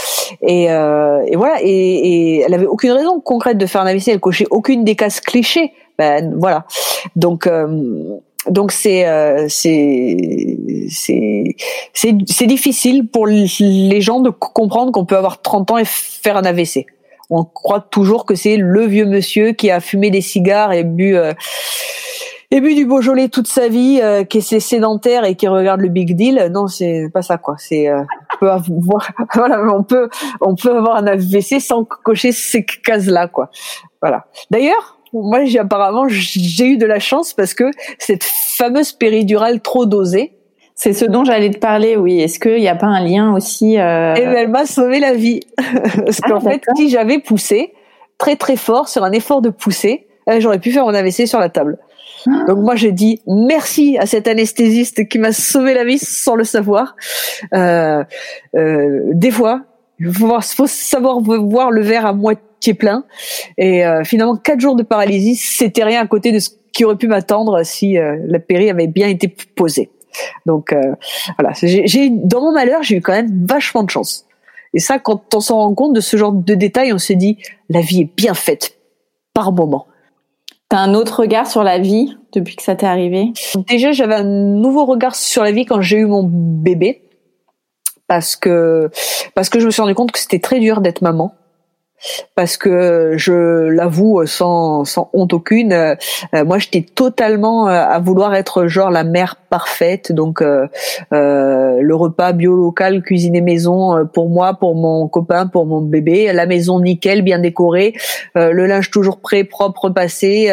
Et, euh, et voilà, et, et, elle avait aucune raison concrète de faire un AVC, elle cochait aucune des cases clichés. Ben voilà. Donc euh, donc c'est euh, c'est c'est c'est difficile pour les gens de comprendre qu'on peut avoir 30 ans et faire un AVC. On croit toujours que c'est le vieux monsieur qui a fumé des cigares et bu euh, et bu du Beaujolais toute sa vie, euh, qui est sédentaire et qui regarde le Big Deal. Non, c'est pas ça quoi. C'est euh, on peut avoir voilà, on peut on peut avoir un AVC sans cocher ces cases là quoi. Voilà. D'ailleurs, moi, j'ai apparemment, j'ai eu de la chance parce que cette fameuse péridurale trop dosée. C'est ce dont j'allais te parler, oui. Est-ce qu'il n'y a pas un lien aussi euh... Eh ben, elle m'a sauvé la vie. parce qu'en ah, fait, si j'avais poussé très très fort sur un effort de pousser, euh, j'aurais pu faire mon AVC sur la table. Ah. Donc moi j'ai dit merci à cet anesthésiste qui m'a sauvé la vie sans le savoir. Euh, euh, des fois, il faut, faut savoir voir le verre à moitié plein. Et euh, finalement, quatre jours de paralysie, c'était rien à côté de ce qui aurait pu m'attendre si euh, la péri avait bien été posée. Donc euh, voilà, j'ai dans mon malheur, j'ai eu quand même vachement de chance. Et ça, quand on s'en rend compte de ce genre de détails, on se dit la vie est bien faite par moment. T'as un autre regard sur la vie depuis que ça t'est arrivé? Déjà, j'avais un nouveau regard sur la vie quand j'ai eu mon bébé, parce que parce que je me suis rendu compte que c'était très dur d'être maman. Parce que je l'avoue sans, sans honte aucune, euh, moi j'étais totalement euh, à vouloir être genre la mère parfaite, donc euh, le repas bio local cuisiné maison pour moi, pour mon copain, pour mon bébé, la maison nickel, bien décorée, le linge toujours prêt, propre, passé,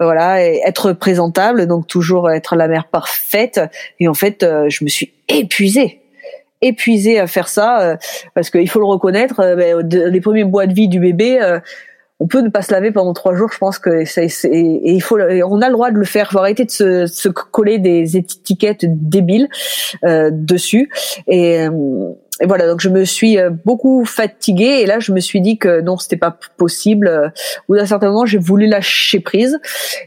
voilà, et être présentable, donc toujours être la mère parfaite. Et en fait, je me suis épuisée épuisé à faire ça euh, parce qu'il faut le reconnaître euh, ben, les premiers mois de vie du bébé euh, on peut ne pas se laver pendant trois jours je pense que c'est et il faut on a le droit de le faire faut arrêter de se, se coller des étiquettes débiles dessus et et voilà, donc je me suis beaucoup fatiguée et là je me suis dit que non, c'était pas possible. Ou d'un certain moment, j'ai voulu lâcher prise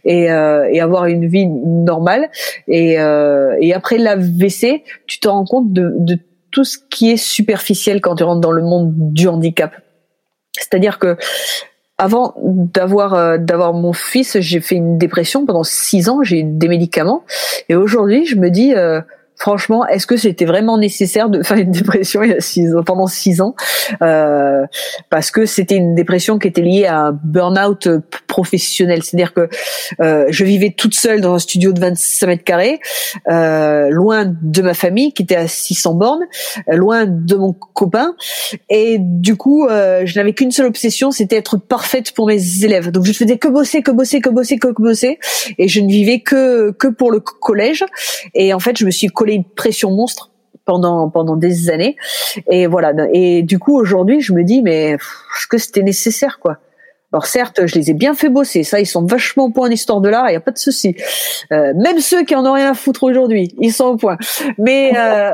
et, et avoir une vie normale. Et, et après l'AVC, tu te rends compte de, de tout ce qui est superficiel quand tu rentres dans le monde du handicap. C'est-à-dire que avant d'avoir euh, d'avoir mon fils, j'ai fait une dépression pendant six ans, j'ai eu des médicaments, et aujourd'hui je me dis euh, franchement, est-ce que c'était vraiment nécessaire de faire une dépression il y a six ans, pendant six ans? Euh, Parce que c'était une dépression qui était liée à un burn-out professionnelle. C'est-à-dire que euh, je vivais toute seule dans un studio de 25 mètres carrés, euh, loin de ma famille qui était à 600 bornes, euh, loin de mon copain, et du coup, euh, je n'avais qu'une seule obsession, c'était être parfaite pour mes élèves. Donc je faisais que bosser, que bosser, que bosser, que bosser, et je ne vivais que que pour le collège. Et en fait, je me suis collé une pression monstre pendant pendant des années et voilà et du coup aujourd'hui je me dis mais est-ce que c'était nécessaire quoi? Alors certes, je les ai bien fait bosser, ça, ils sont vachement au point en histoire de l'art, il y a pas de souci. Euh, même ceux qui en ont rien à foutre aujourd'hui, ils sont au point. Mais euh,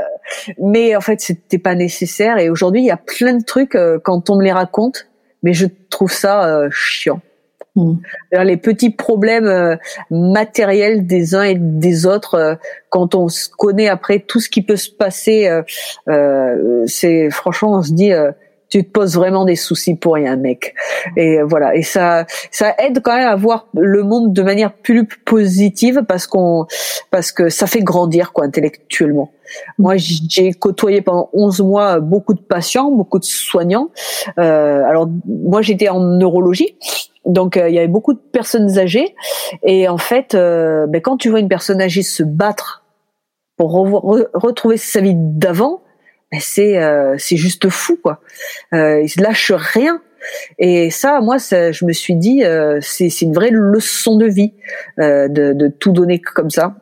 mais en fait, c'était pas nécessaire. Et aujourd'hui, il y a plein de trucs euh, quand on me les raconte, mais je trouve ça euh, chiant. Mm. Les petits problèmes euh, matériels des uns et des autres, quand on se connaît après tout ce qui peut se passer, euh, c'est franchement on se dit tu te poses vraiment des soucis pour rien, mec. Et voilà. Et ça, ça aide quand même à voir le monde de manière plus positive parce qu'on, parce que ça fait grandir, quoi, intellectuellement. Moi, j'ai côtoyé pendant 11 mois beaucoup de patients, beaucoup de soignants. Euh, alors, moi, j'étais en neurologie. Donc euh, il y avait beaucoup de personnes âgées et en fait, euh, ben, quand tu vois une personne âgée se battre pour retrouver sa vie d'avant, c'est euh, c'est juste fou quoi. Euh, ils lâchent rien. Et ça, moi, ça, je me suis dit, c'est c'est une vraie leçon de vie de, de tout donner comme ça.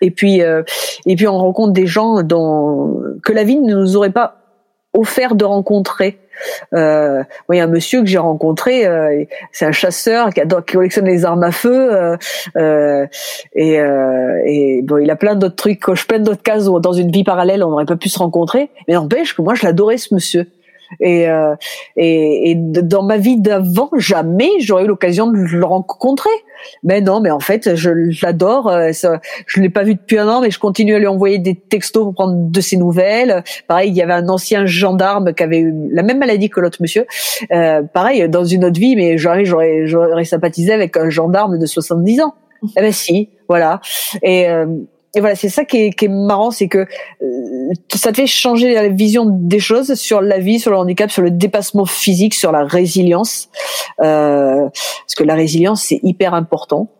Et puis et puis on rencontre des gens dont que la vie ne nous aurait pas offert de rencontrer. Euh, un monsieur que j'ai rencontré, euh, c'est un chasseur qui adore, qui collectionne les armes à feu, euh, euh et, euh, et bon, il a plein d'autres trucs, coche plein d'autres cases où dans une vie parallèle on n'aurait pas pu se rencontrer. Mais n'empêche que moi je l'adorais ce monsieur. Et, euh, et, et, dans ma vie d'avant, jamais j'aurais eu l'occasion de le rencontrer. Mais non, mais en fait, je l'adore. Euh, je l'ai pas vu depuis un an, mais je continue à lui envoyer des textos pour prendre de ses nouvelles. Pareil, il y avait un ancien gendarme qui avait eu la même maladie que l'autre monsieur. Euh, pareil, dans une autre vie, mais j'aurais, j'aurais, j'aurais sympathisé avec un gendarme de 70 ans. Eh ben si, voilà. Et euh, et voilà, c'est ça qui est, qui est marrant, c'est que euh, ça te fait changer la vision des choses sur la vie, sur le handicap, sur le dépassement physique, sur la résilience. Euh, parce que la résilience, c'est hyper important,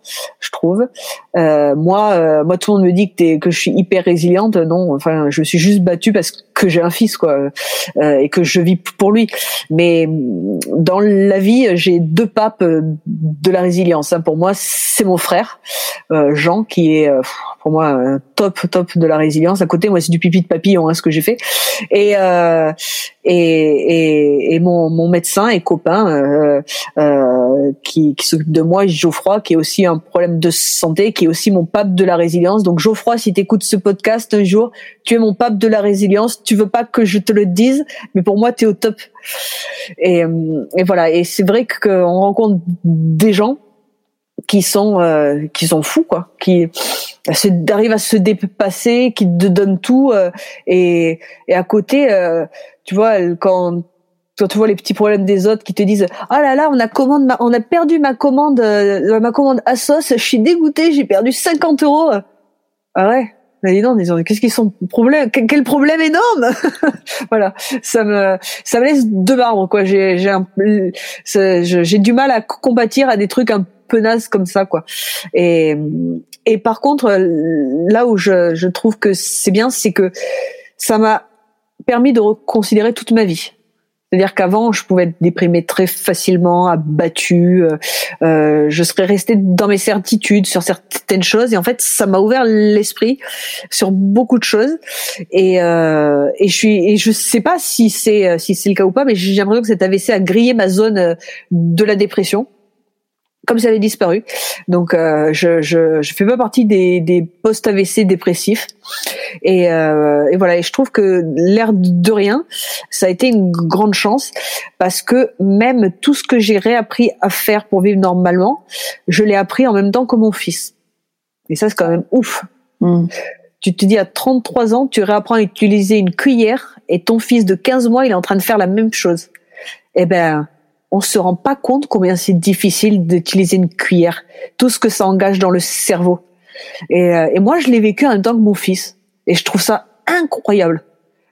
je trouve. Euh, moi, euh, moi, tout le monde me dit que, es, que je suis hyper résiliente. Non, enfin, je me suis juste battue parce que j'ai un fils, quoi, euh, et que je vis pour lui. Mais dans la vie, j'ai deux papes de la résilience. Hein. Pour moi, c'est mon frère Jean, qui est pour moi top top de la résilience. À côté, moi, c'est du pipi de papillon, hein, ce que j'ai fait. Et, euh, et, et, et mon, mon médecin et copain euh, euh, qui, qui s'occupe de moi, Geoffroy, qui est aussi un problème de santé, qui est aussi mon pape de la résilience. Donc Geoffroy, si tu écoutes ce podcast un jour, tu es mon pape de la résilience. Tu veux pas que je te le dise, mais pour moi, tu es au top. Et, et voilà. Et c'est vrai qu'on rencontre des gens qui sont euh, qui sont fous quoi qui arrivent à se dépasser qui te donnent tout euh, et et à côté euh, tu vois quand quand tu vois les petits problèmes des autres qui te disent ah là là on a commande on a perdu ma commande ma commande Asos je suis dégoûté j'ai perdu 50 euros ah ouais qu'est-ce qu'ils sont problème quel problème énorme voilà ça me ça me laisse de marbre quoi j'ai j'ai j'ai du mal à combattre à des trucs un penasse comme ça quoi. Et et par contre là où je, je trouve que c'est bien, c'est que ça m'a permis de reconsidérer toute ma vie. C'est-à-dire qu'avant, je pouvais être déprimée très facilement, abattue, euh, euh, je serais restée dans mes certitudes sur certaines choses. Et en fait, ça m'a ouvert l'esprit sur beaucoup de choses. Et, euh, et je suis, et je sais pas si c'est si c'est le cas ou pas, mais j'ai l'impression que cet AVC a grillé ma zone de la dépression comme ça avait disparu. Donc euh, je, je je fais pas partie des des post AVC dépressifs et, euh, et voilà et je trouve que l'air de rien ça a été une grande chance parce que même tout ce que j'ai réappris à faire pour vivre normalement je l'ai appris en même temps que mon fils et ça c'est quand même ouf. Mm. Tu te dis à 33 ans tu réapprends à utiliser une cuillère et ton fils de 15 mois il est en train de faire la même chose. Eh ben on se rend pas compte combien c'est difficile d'utiliser une cuillère, tout ce que ça engage dans le cerveau. Et, euh, et moi, je l'ai vécu en même temps que mon fils, et je trouve ça incroyable.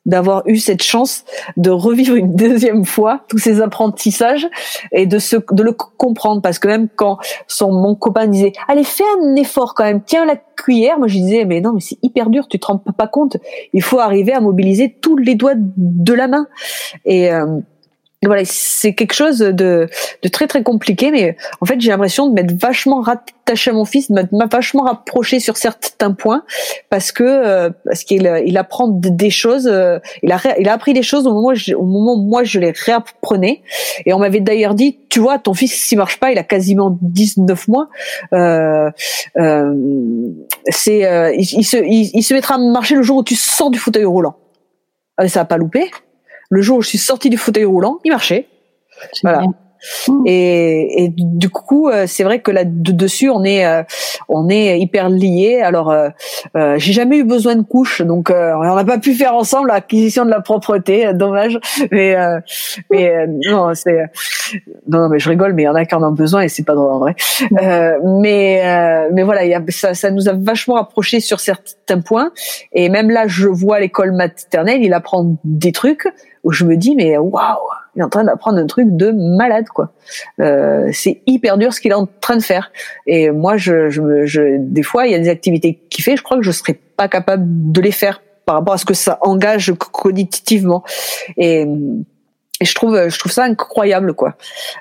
d'avoir eu cette chance de revivre une deuxième fois tous ces apprentissages et de se de le comprendre. Parce que même quand son mon copain disait allez fais un effort quand même. Tiens la cuillère moi je disais mais non mais c'est hyper dur. Tu te rends pas compte. Il faut arriver à mobiliser tous les doigts de la main et euh, voilà, c'est quelque chose de, de très très compliqué, mais en fait j'ai l'impression de m'être vachement rattaché à mon fils, de m'être vachement rapproché sur certains points, parce que euh, parce qu'il il apprend des choses, euh, il a il a appris des choses au moment où, au moment où moi je les réapprenais, et on m'avait d'ailleurs dit, tu vois, ton fils s'il marche pas, il a quasiment 19 mois, euh, euh, c'est euh, il, se il, se mettra à marcher le jour où tu sors du fauteuil roulant. Ah, ça a pas loupé. Le jour où je suis sortie du fauteuil roulant, il marchait. Voilà. Et, et, du coup, euh, c'est vrai que là dessus, on est euh, on est hyper liés. Alors, euh, euh, j'ai jamais eu besoin de couches, donc on n'a pas pu faire ensemble l'acquisition de la propreté. dommage, mais mais non, c'est non, mais je rigole, mais il y en a qui en ont besoin et c'est pas drôle en vrai. mais mais voilà, y a, ça, ça nous a vachement rapprochés sur certains points. Et même là, je vois l'école maternelle, il apprend des trucs où je me dis mais waouh il est en train d'apprendre un truc de malade quoi. Euh, c'est hyper dur ce qu'il est en train de faire. Et moi je, je, je des fois il y a des activités qu'il fait je crois que je serais pas capable de les faire par rapport à ce que ça engage cognitivement et et je trouve je trouve ça incroyable quoi.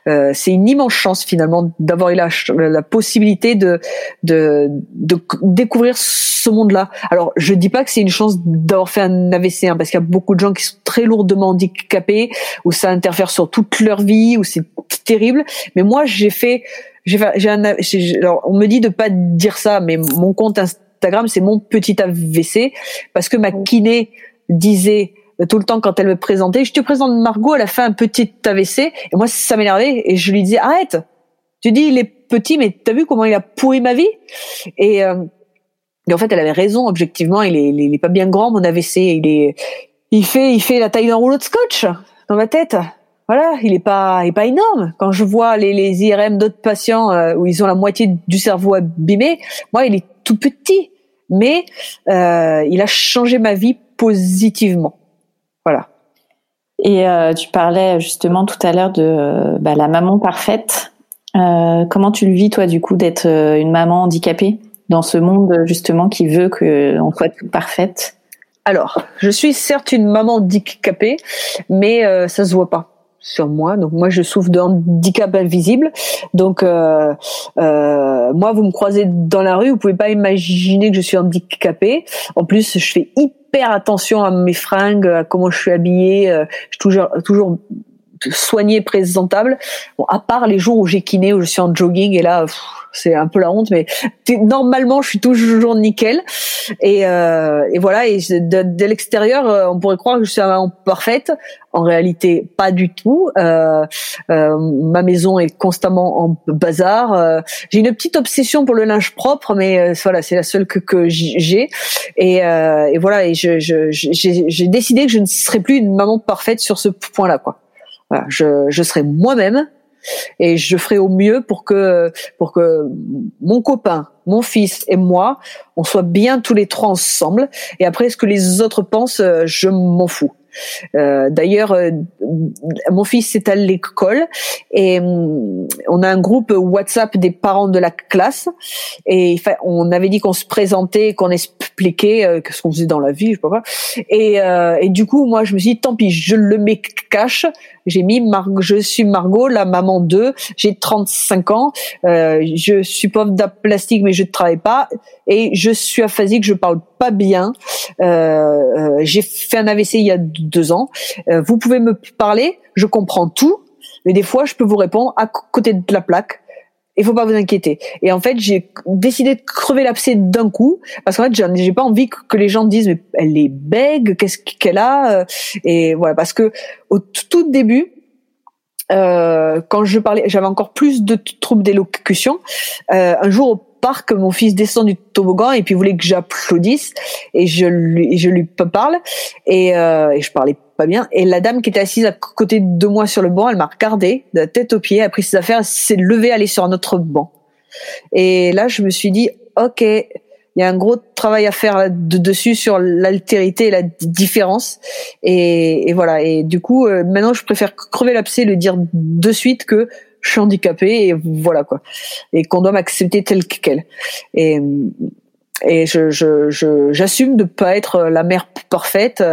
Euh, c'est une immense chance finalement d'avoir eu la, la possibilité de, de de découvrir ce monde là alors je dis pas que c'est une chance d'avoir fait un AVC hein, parce qu'il y a beaucoup de gens qui sont très lourdement handicapés où ça interfère sur toute leur vie où c'est terrible. Mais moi j'ai fait j'ai j'ai un alors on me dit de pas dire ça mais mon compte Instagram c'est mon petit AVC parce que ma kiné disait tout le temps quand elle me présentait. Je te présente Margot, elle a fait un petit AVC et moi ça m'énervait et je lui disais arrête. Tu dis il est petit mais t'as vu comment il a pourri ma vie? Et, euh, en fait elle avait raison objectivement il est, il est, pas bien grand mon AVC il est il fait il fait la taille d'un rouleau de scotch dans ma tête. Voilà, il est pas il est pas énorme. Quand je vois les, les IRM d'autres patients euh, où ils ont la moitié du cerveau abîmé, moi il est tout petit, mais euh, il a changé ma vie positivement. Et euh, tu parlais justement tout à l'heure de bah, la maman parfaite. Euh, comment tu le vis toi du coup d'être euh, une maman handicapée dans ce monde justement qui veut qu'on soit parfaite Alors, je suis certes une maman handicapée, mais euh, ça se voit pas sur moi. Donc moi, je souffre de handicap invisible. Donc euh, euh, moi, vous me croisez dans la rue, vous pouvez pas imaginer que je suis handicapée. En plus, je fais hyper attention à mes fringues, à comment je suis habillée. Euh, je suis toujours toujours soignée, présentable. Bon, à part les jours où j'ai kiné, où je suis en jogging et là c'est un peu la honte, mais normalement, je suis toujours nickel. Et, euh, et voilà. Et de, de l'extérieur, euh, on pourrait croire que je suis vraiment parfaite. En réalité, pas du tout. Euh, euh, ma maison est constamment en bazar. Euh, j'ai une petite obsession pour le linge propre, mais euh, voilà, c'est la seule que, que j'ai. Et, et voilà. Et je, je, j'ai décidé que je ne serai plus une maman parfaite sur ce point-là, quoi. Voilà, je, je serai moi-même et je ferai au mieux pour que pour que mon copain, mon fils et moi, on soit bien tous les trois ensemble. Et après, ce que les autres pensent, euh, je m'en fous. Euh, D'ailleurs, euh, mon fils est à l'école et hum, on a un groupe WhatsApp des parents de la classe et on avait dit qu'on se présentait, qu'on expliquait euh, ce qu'on faisait dans la vie, je sais pas Et, euh, et du coup, moi, je me suis dit, tant pis, je le mets cache. J'ai mis je suis Margot, la maman d'eux. J'ai 35 ans. Euh, je suis pauvre plastique, mais je ne travaille pas et je suis aphasique. Je parle pas bien. Euh, euh, j'ai fait un AVC il y a deux ans. Euh, vous pouvez me parler, je comprends tout, mais des fois je peux vous répondre à côté de la plaque. Il faut pas vous inquiéter. Et en fait, j'ai décidé de crever l'abcès d'un coup parce qu'en fait, j'ai pas envie que les gens disent mais elle est bègue, qu'est-ce qu'elle a Et voilà, parce que au tout début, euh, quand je parlais, j'avais encore plus de troubles d'élocution. Euh, un jour parc, mon fils descend du toboggan et puis voulait que j'applaudisse et je lui, je lui parle et, euh, et je parlais pas bien. Et la dame qui était assise à côté de moi sur le banc, elle m'a regardé de la tête aux pieds, a pris ses affaires, s'est levée, allée sur un autre banc. Et là, je me suis dit, ok, il y a un gros travail à faire de, dessus sur l'altérité et la différence. Et, et, voilà. Et du coup, euh, maintenant, je préfère crever l'abcès et le dire de suite que je suis handicapée et voilà quoi. Et qu'on doit m'accepter telle qu'elle. Et et je j'assume je, de pas être la mère parfaite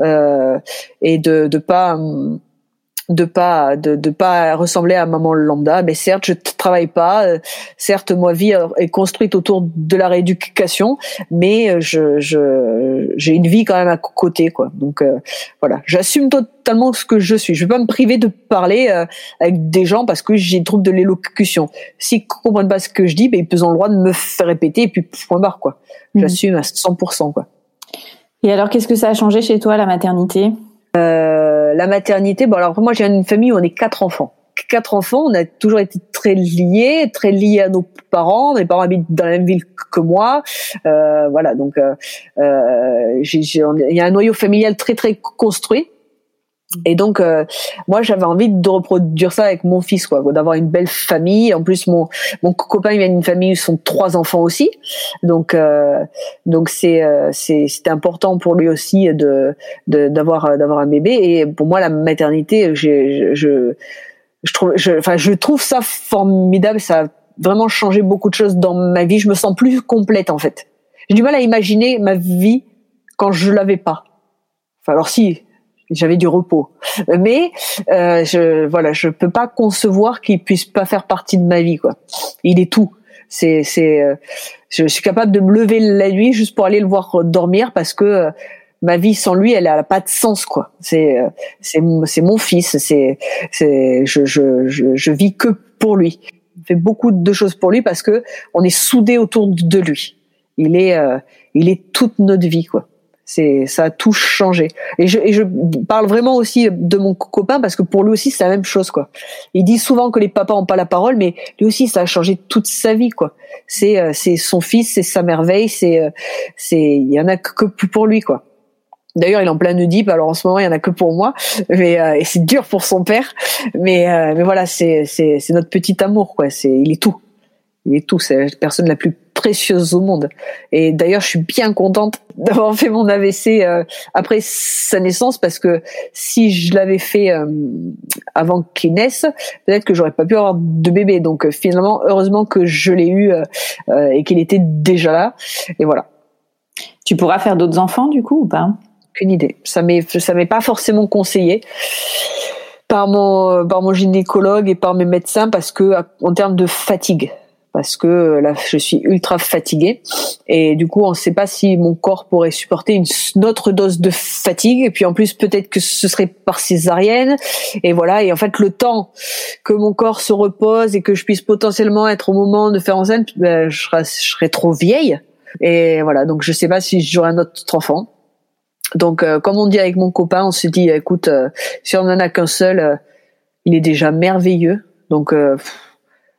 euh, et de de pas de pas de, de pas ressembler à maman lambda mais certes je travaille pas euh, certes moi vie est construite autour de la rééducation mais euh, je je j'ai une vie quand même à côté quoi. Donc euh, voilà. J'assume totalement ce que je suis. Je vais pas me priver de parler avec des gens parce que j'ai trouble de l'élocution. S'ils comprennent pas ce que je dis ben ils ont le droit de me faire répéter et puis point barre quoi. Mmh. j'assume à 100% quoi. Et alors qu'est-ce que ça a changé chez toi la maternité? Euh, la maternité. Bon, alors moi j'ai une famille où on est quatre enfants. Quatre enfants, on a toujours été très liés, très liés à nos parents. Mes parents habitent dans la même ville que moi, euh, voilà. Donc, euh, euh il y a un noyau familial très très construit. Et donc, euh, moi, j'avais envie de reproduire ça avec mon fils, quoi, d'avoir une belle famille. En plus, mon mon copain il vient d'une famille où sont trois enfants aussi, donc euh, donc c'est euh, c'est c'était important pour lui aussi de d'avoir d'avoir un bébé. Et pour moi, la maternité, je je je trouve, enfin, je trouve ça formidable. Ça a vraiment changé beaucoup de choses dans ma vie. Je me sens plus complète en fait. J'ai du mal à imaginer ma vie quand je l'avais pas. Enfin, alors si, j'avais du repos. Mais euh, je voilà, je peux pas concevoir qu'il puisse pas faire partie de ma vie quoi. Il est tout. C'est c'est euh, je suis capable de me lever la nuit juste pour aller le voir dormir parce que euh, ma vie sans lui, elle a pas de sens quoi. C'est euh, c'est c'est mon fils, c'est c'est je, je je vis que pour lui. Je fais beaucoup de choses pour lui parce que on est soudés autour de lui. Il est il est toute notre vie quoi c'est ça a tout changé. Et je, et je parle vraiment aussi de mon copain parce que pour lui aussi c'est la même chose quoi. Il dit souvent que les papas ont pas la parole mais lui aussi ça a changé toute sa vie quoi. C'est euh, c'est son fils c'est sa merveille c'est euh, c'est il y en a que pour lui quoi. D'ailleurs, il est en plein Oedipe, alors en ce moment, il y en a que pour moi, mais euh, et c'est dur pour son père, mais mais voilà, c'est c'est c'est notre petit amour quoi, c'est il est tout. Il est tout, c'est la personne la plus précieuse au monde. Et d'ailleurs, je suis bien contente d'avoir fait mon AVC euh, après sa naissance parce que si je l'avais fait euh, avant qu'il naisse, peut-être que j'aurais pas pu avoir de bébé. Donc euh, finalement, heureusement que je l'ai eu et qu'il était déjà là. Et voilà. Tu pourras faire d'autres enfants du coup ou pas? Aucune idée. Ça m'est ça m'est pas forcément conseillé par mon par mon gynécologue et par mes médecins parce que en termes de fatigue parce que euh, là je suis ultra fatiguée. Et du coup on ne sait pas si mon corps pourrait supporter une autre dose de fatigue. Et puis en plus peut-être que ce serait par césarienne. Et voilà. Et en fait le temps que mon corps se repose et que je puisse potentiellement être au moment de faire enceinte ben, je, serais, trop vieille. Et voilà. Donc je sais pas si j'aurai un autre enfant. Donc euh, comme on dit avec mon copain on se dit écoute euh, si on en a qu'un seul il est déjà merveilleux. Donc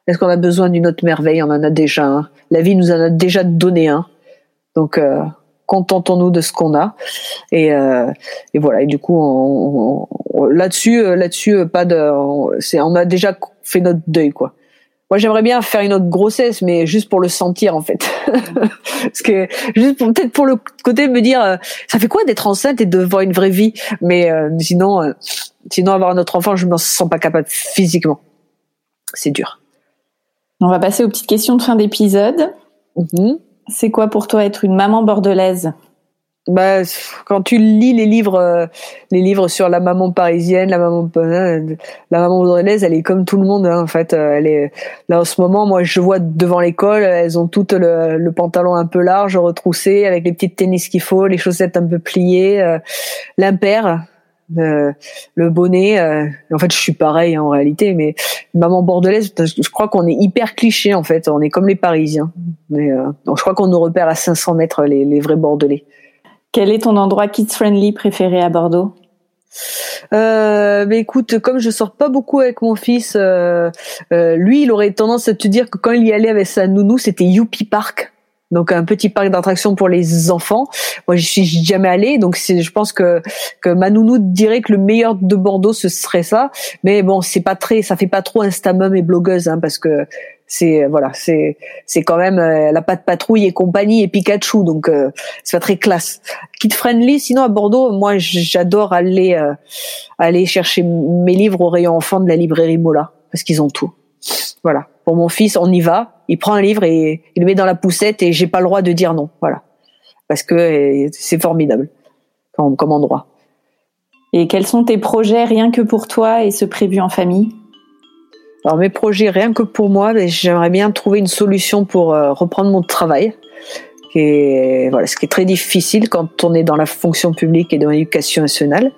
est-ce qu'on a besoin d'une autre merveille? On en a déjà un. La vie nous en a déjà donné un. Donc, euh, contentons-nous de ce qu'on a. Et, euh, et, voilà. Et du coup, là-dessus, euh, là-dessus, pas de. C'est, on a déjà fait notre deuil, quoi. Moi, j'aimerais bien faire une autre grossesse, mais juste pour le sentir, en fait. Parce que juste pour, peut-être pour le côté de me dire, euh, ça fait quoi d'être enceinte et de voir une vraie vie? Mais euh, sinon, sinon avoir un autre enfant, je me sens pas capable physiquement. C'est dur. On va passer aux petites questions de fin d'épisode. Mhm. C'est quoi pour toi être une maman bordelaise? Bah, quand tu lis les livres, euh, les livres sur la maman parisienne, la maman, euh, la maman bordelaise, elle est comme tout le monde. Hein, en fait, euh, elle est là en ce moment. Moi, je vois devant l'école, elles ont toutes le, pantalon un peu large, retroussé, avec les petites tennis qu'il faut, les chaussettes un peu pliées, l'impair euh, le bonnet. Euh, en fait, je suis pareil hein, en réalité, mais maman bordelaise, je crois qu'on est hyper cliché en fait. On est comme les Parisiens. Mais euh, donc, je crois qu'on nous repère à 500 mètres les, les vrais Bordelais. Quel est ton endroit kids friendly préféré à Bordeaux? Euh, mais écoute, comme je sors pas beaucoup avec mon fils, euh, lui, il aurait tendance à te dire que quand il y allait avec sa nounou, c'était Youpi Park donc un petit parc d'attractions pour les enfants. Moi, je suis jamais allée, donc je pense que que ma nounou dirait que le meilleur de Bordeaux ce serait ça. Mais bon, c'est pas très, ça fait pas trop Instamum et blogueuse, hein, parce que c'est voilà, c'est c'est quand même la patte patrouille et compagnie et Pikachu, donc c'est pas très classe. Kid friendly. Sinon à Bordeaux, moi j'adore aller aller chercher mes livres au rayon enfant de la librairie Mola parce qu'ils ont tout. Voilà. Pour mon fils, on y va. Il prend un livre et il le met dans la poussette et j'ai pas le droit de dire non. Voilà. Parce que c'est formidable comme, comme endroit. Et quels sont tes projets rien que pour toi et ce prévu en famille? Alors mes projets rien que pour moi, ben, j'aimerais bien trouver une solution pour euh, reprendre mon travail voilà, ce qui est très difficile quand on est dans la fonction publique et dans l'éducation nationale.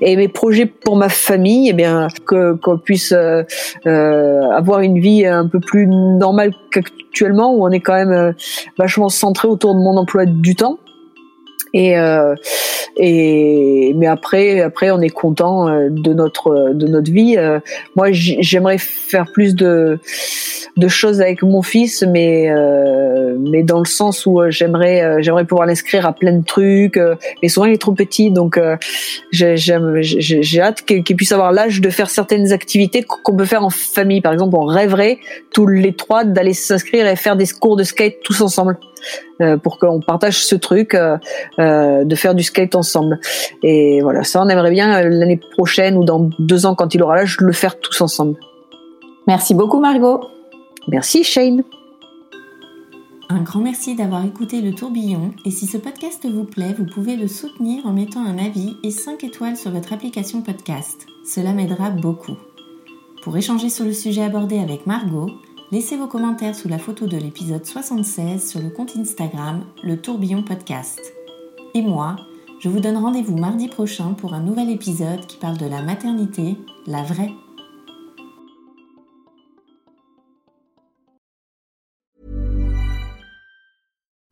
Et mes projets pour ma famille, eh bien, que qu'on puisse euh, euh, avoir une vie un peu plus normale qu'actuellement, où on est quand même euh, vachement centré autour de mon emploi du temps. Et, euh, et mais après, après, on est content euh, de notre de notre vie. moi, j'aimerais faire plus de de choses avec mon fils, mais euh, mais dans le sens où euh, j'aimerais euh, j'aimerais pouvoir l'inscrire à plein de trucs. mais souvent il est trop petit, donc j'ai hâte qu'il puisse avoir l'âge de faire certaines activités qu'on peut faire en famille. Par exemple, on rêverait tous les trois d'aller s'inscrire et faire des cours de skate tous ensemble. Pour qu'on partage ce truc de faire du skate ensemble. Et voilà, ça on aimerait bien l'année prochaine ou dans deux ans quand il aura l'âge de le faire tous ensemble. Merci beaucoup Margot. Merci Shane. Un grand merci d'avoir écouté le tourbillon et si ce podcast vous plaît, vous pouvez le soutenir en mettant un avis et 5 étoiles sur votre application podcast. Cela m'aidera beaucoup. Pour échanger sur le sujet abordé avec Margot, laissez vos commentaires sous la photo de l'épisode 76 sur le compte Instagram Le Tourbillon Podcast. Et moi, je vous donne rendez-vous mardi prochain pour un nouvel épisode qui parle de la maternité, la vraie.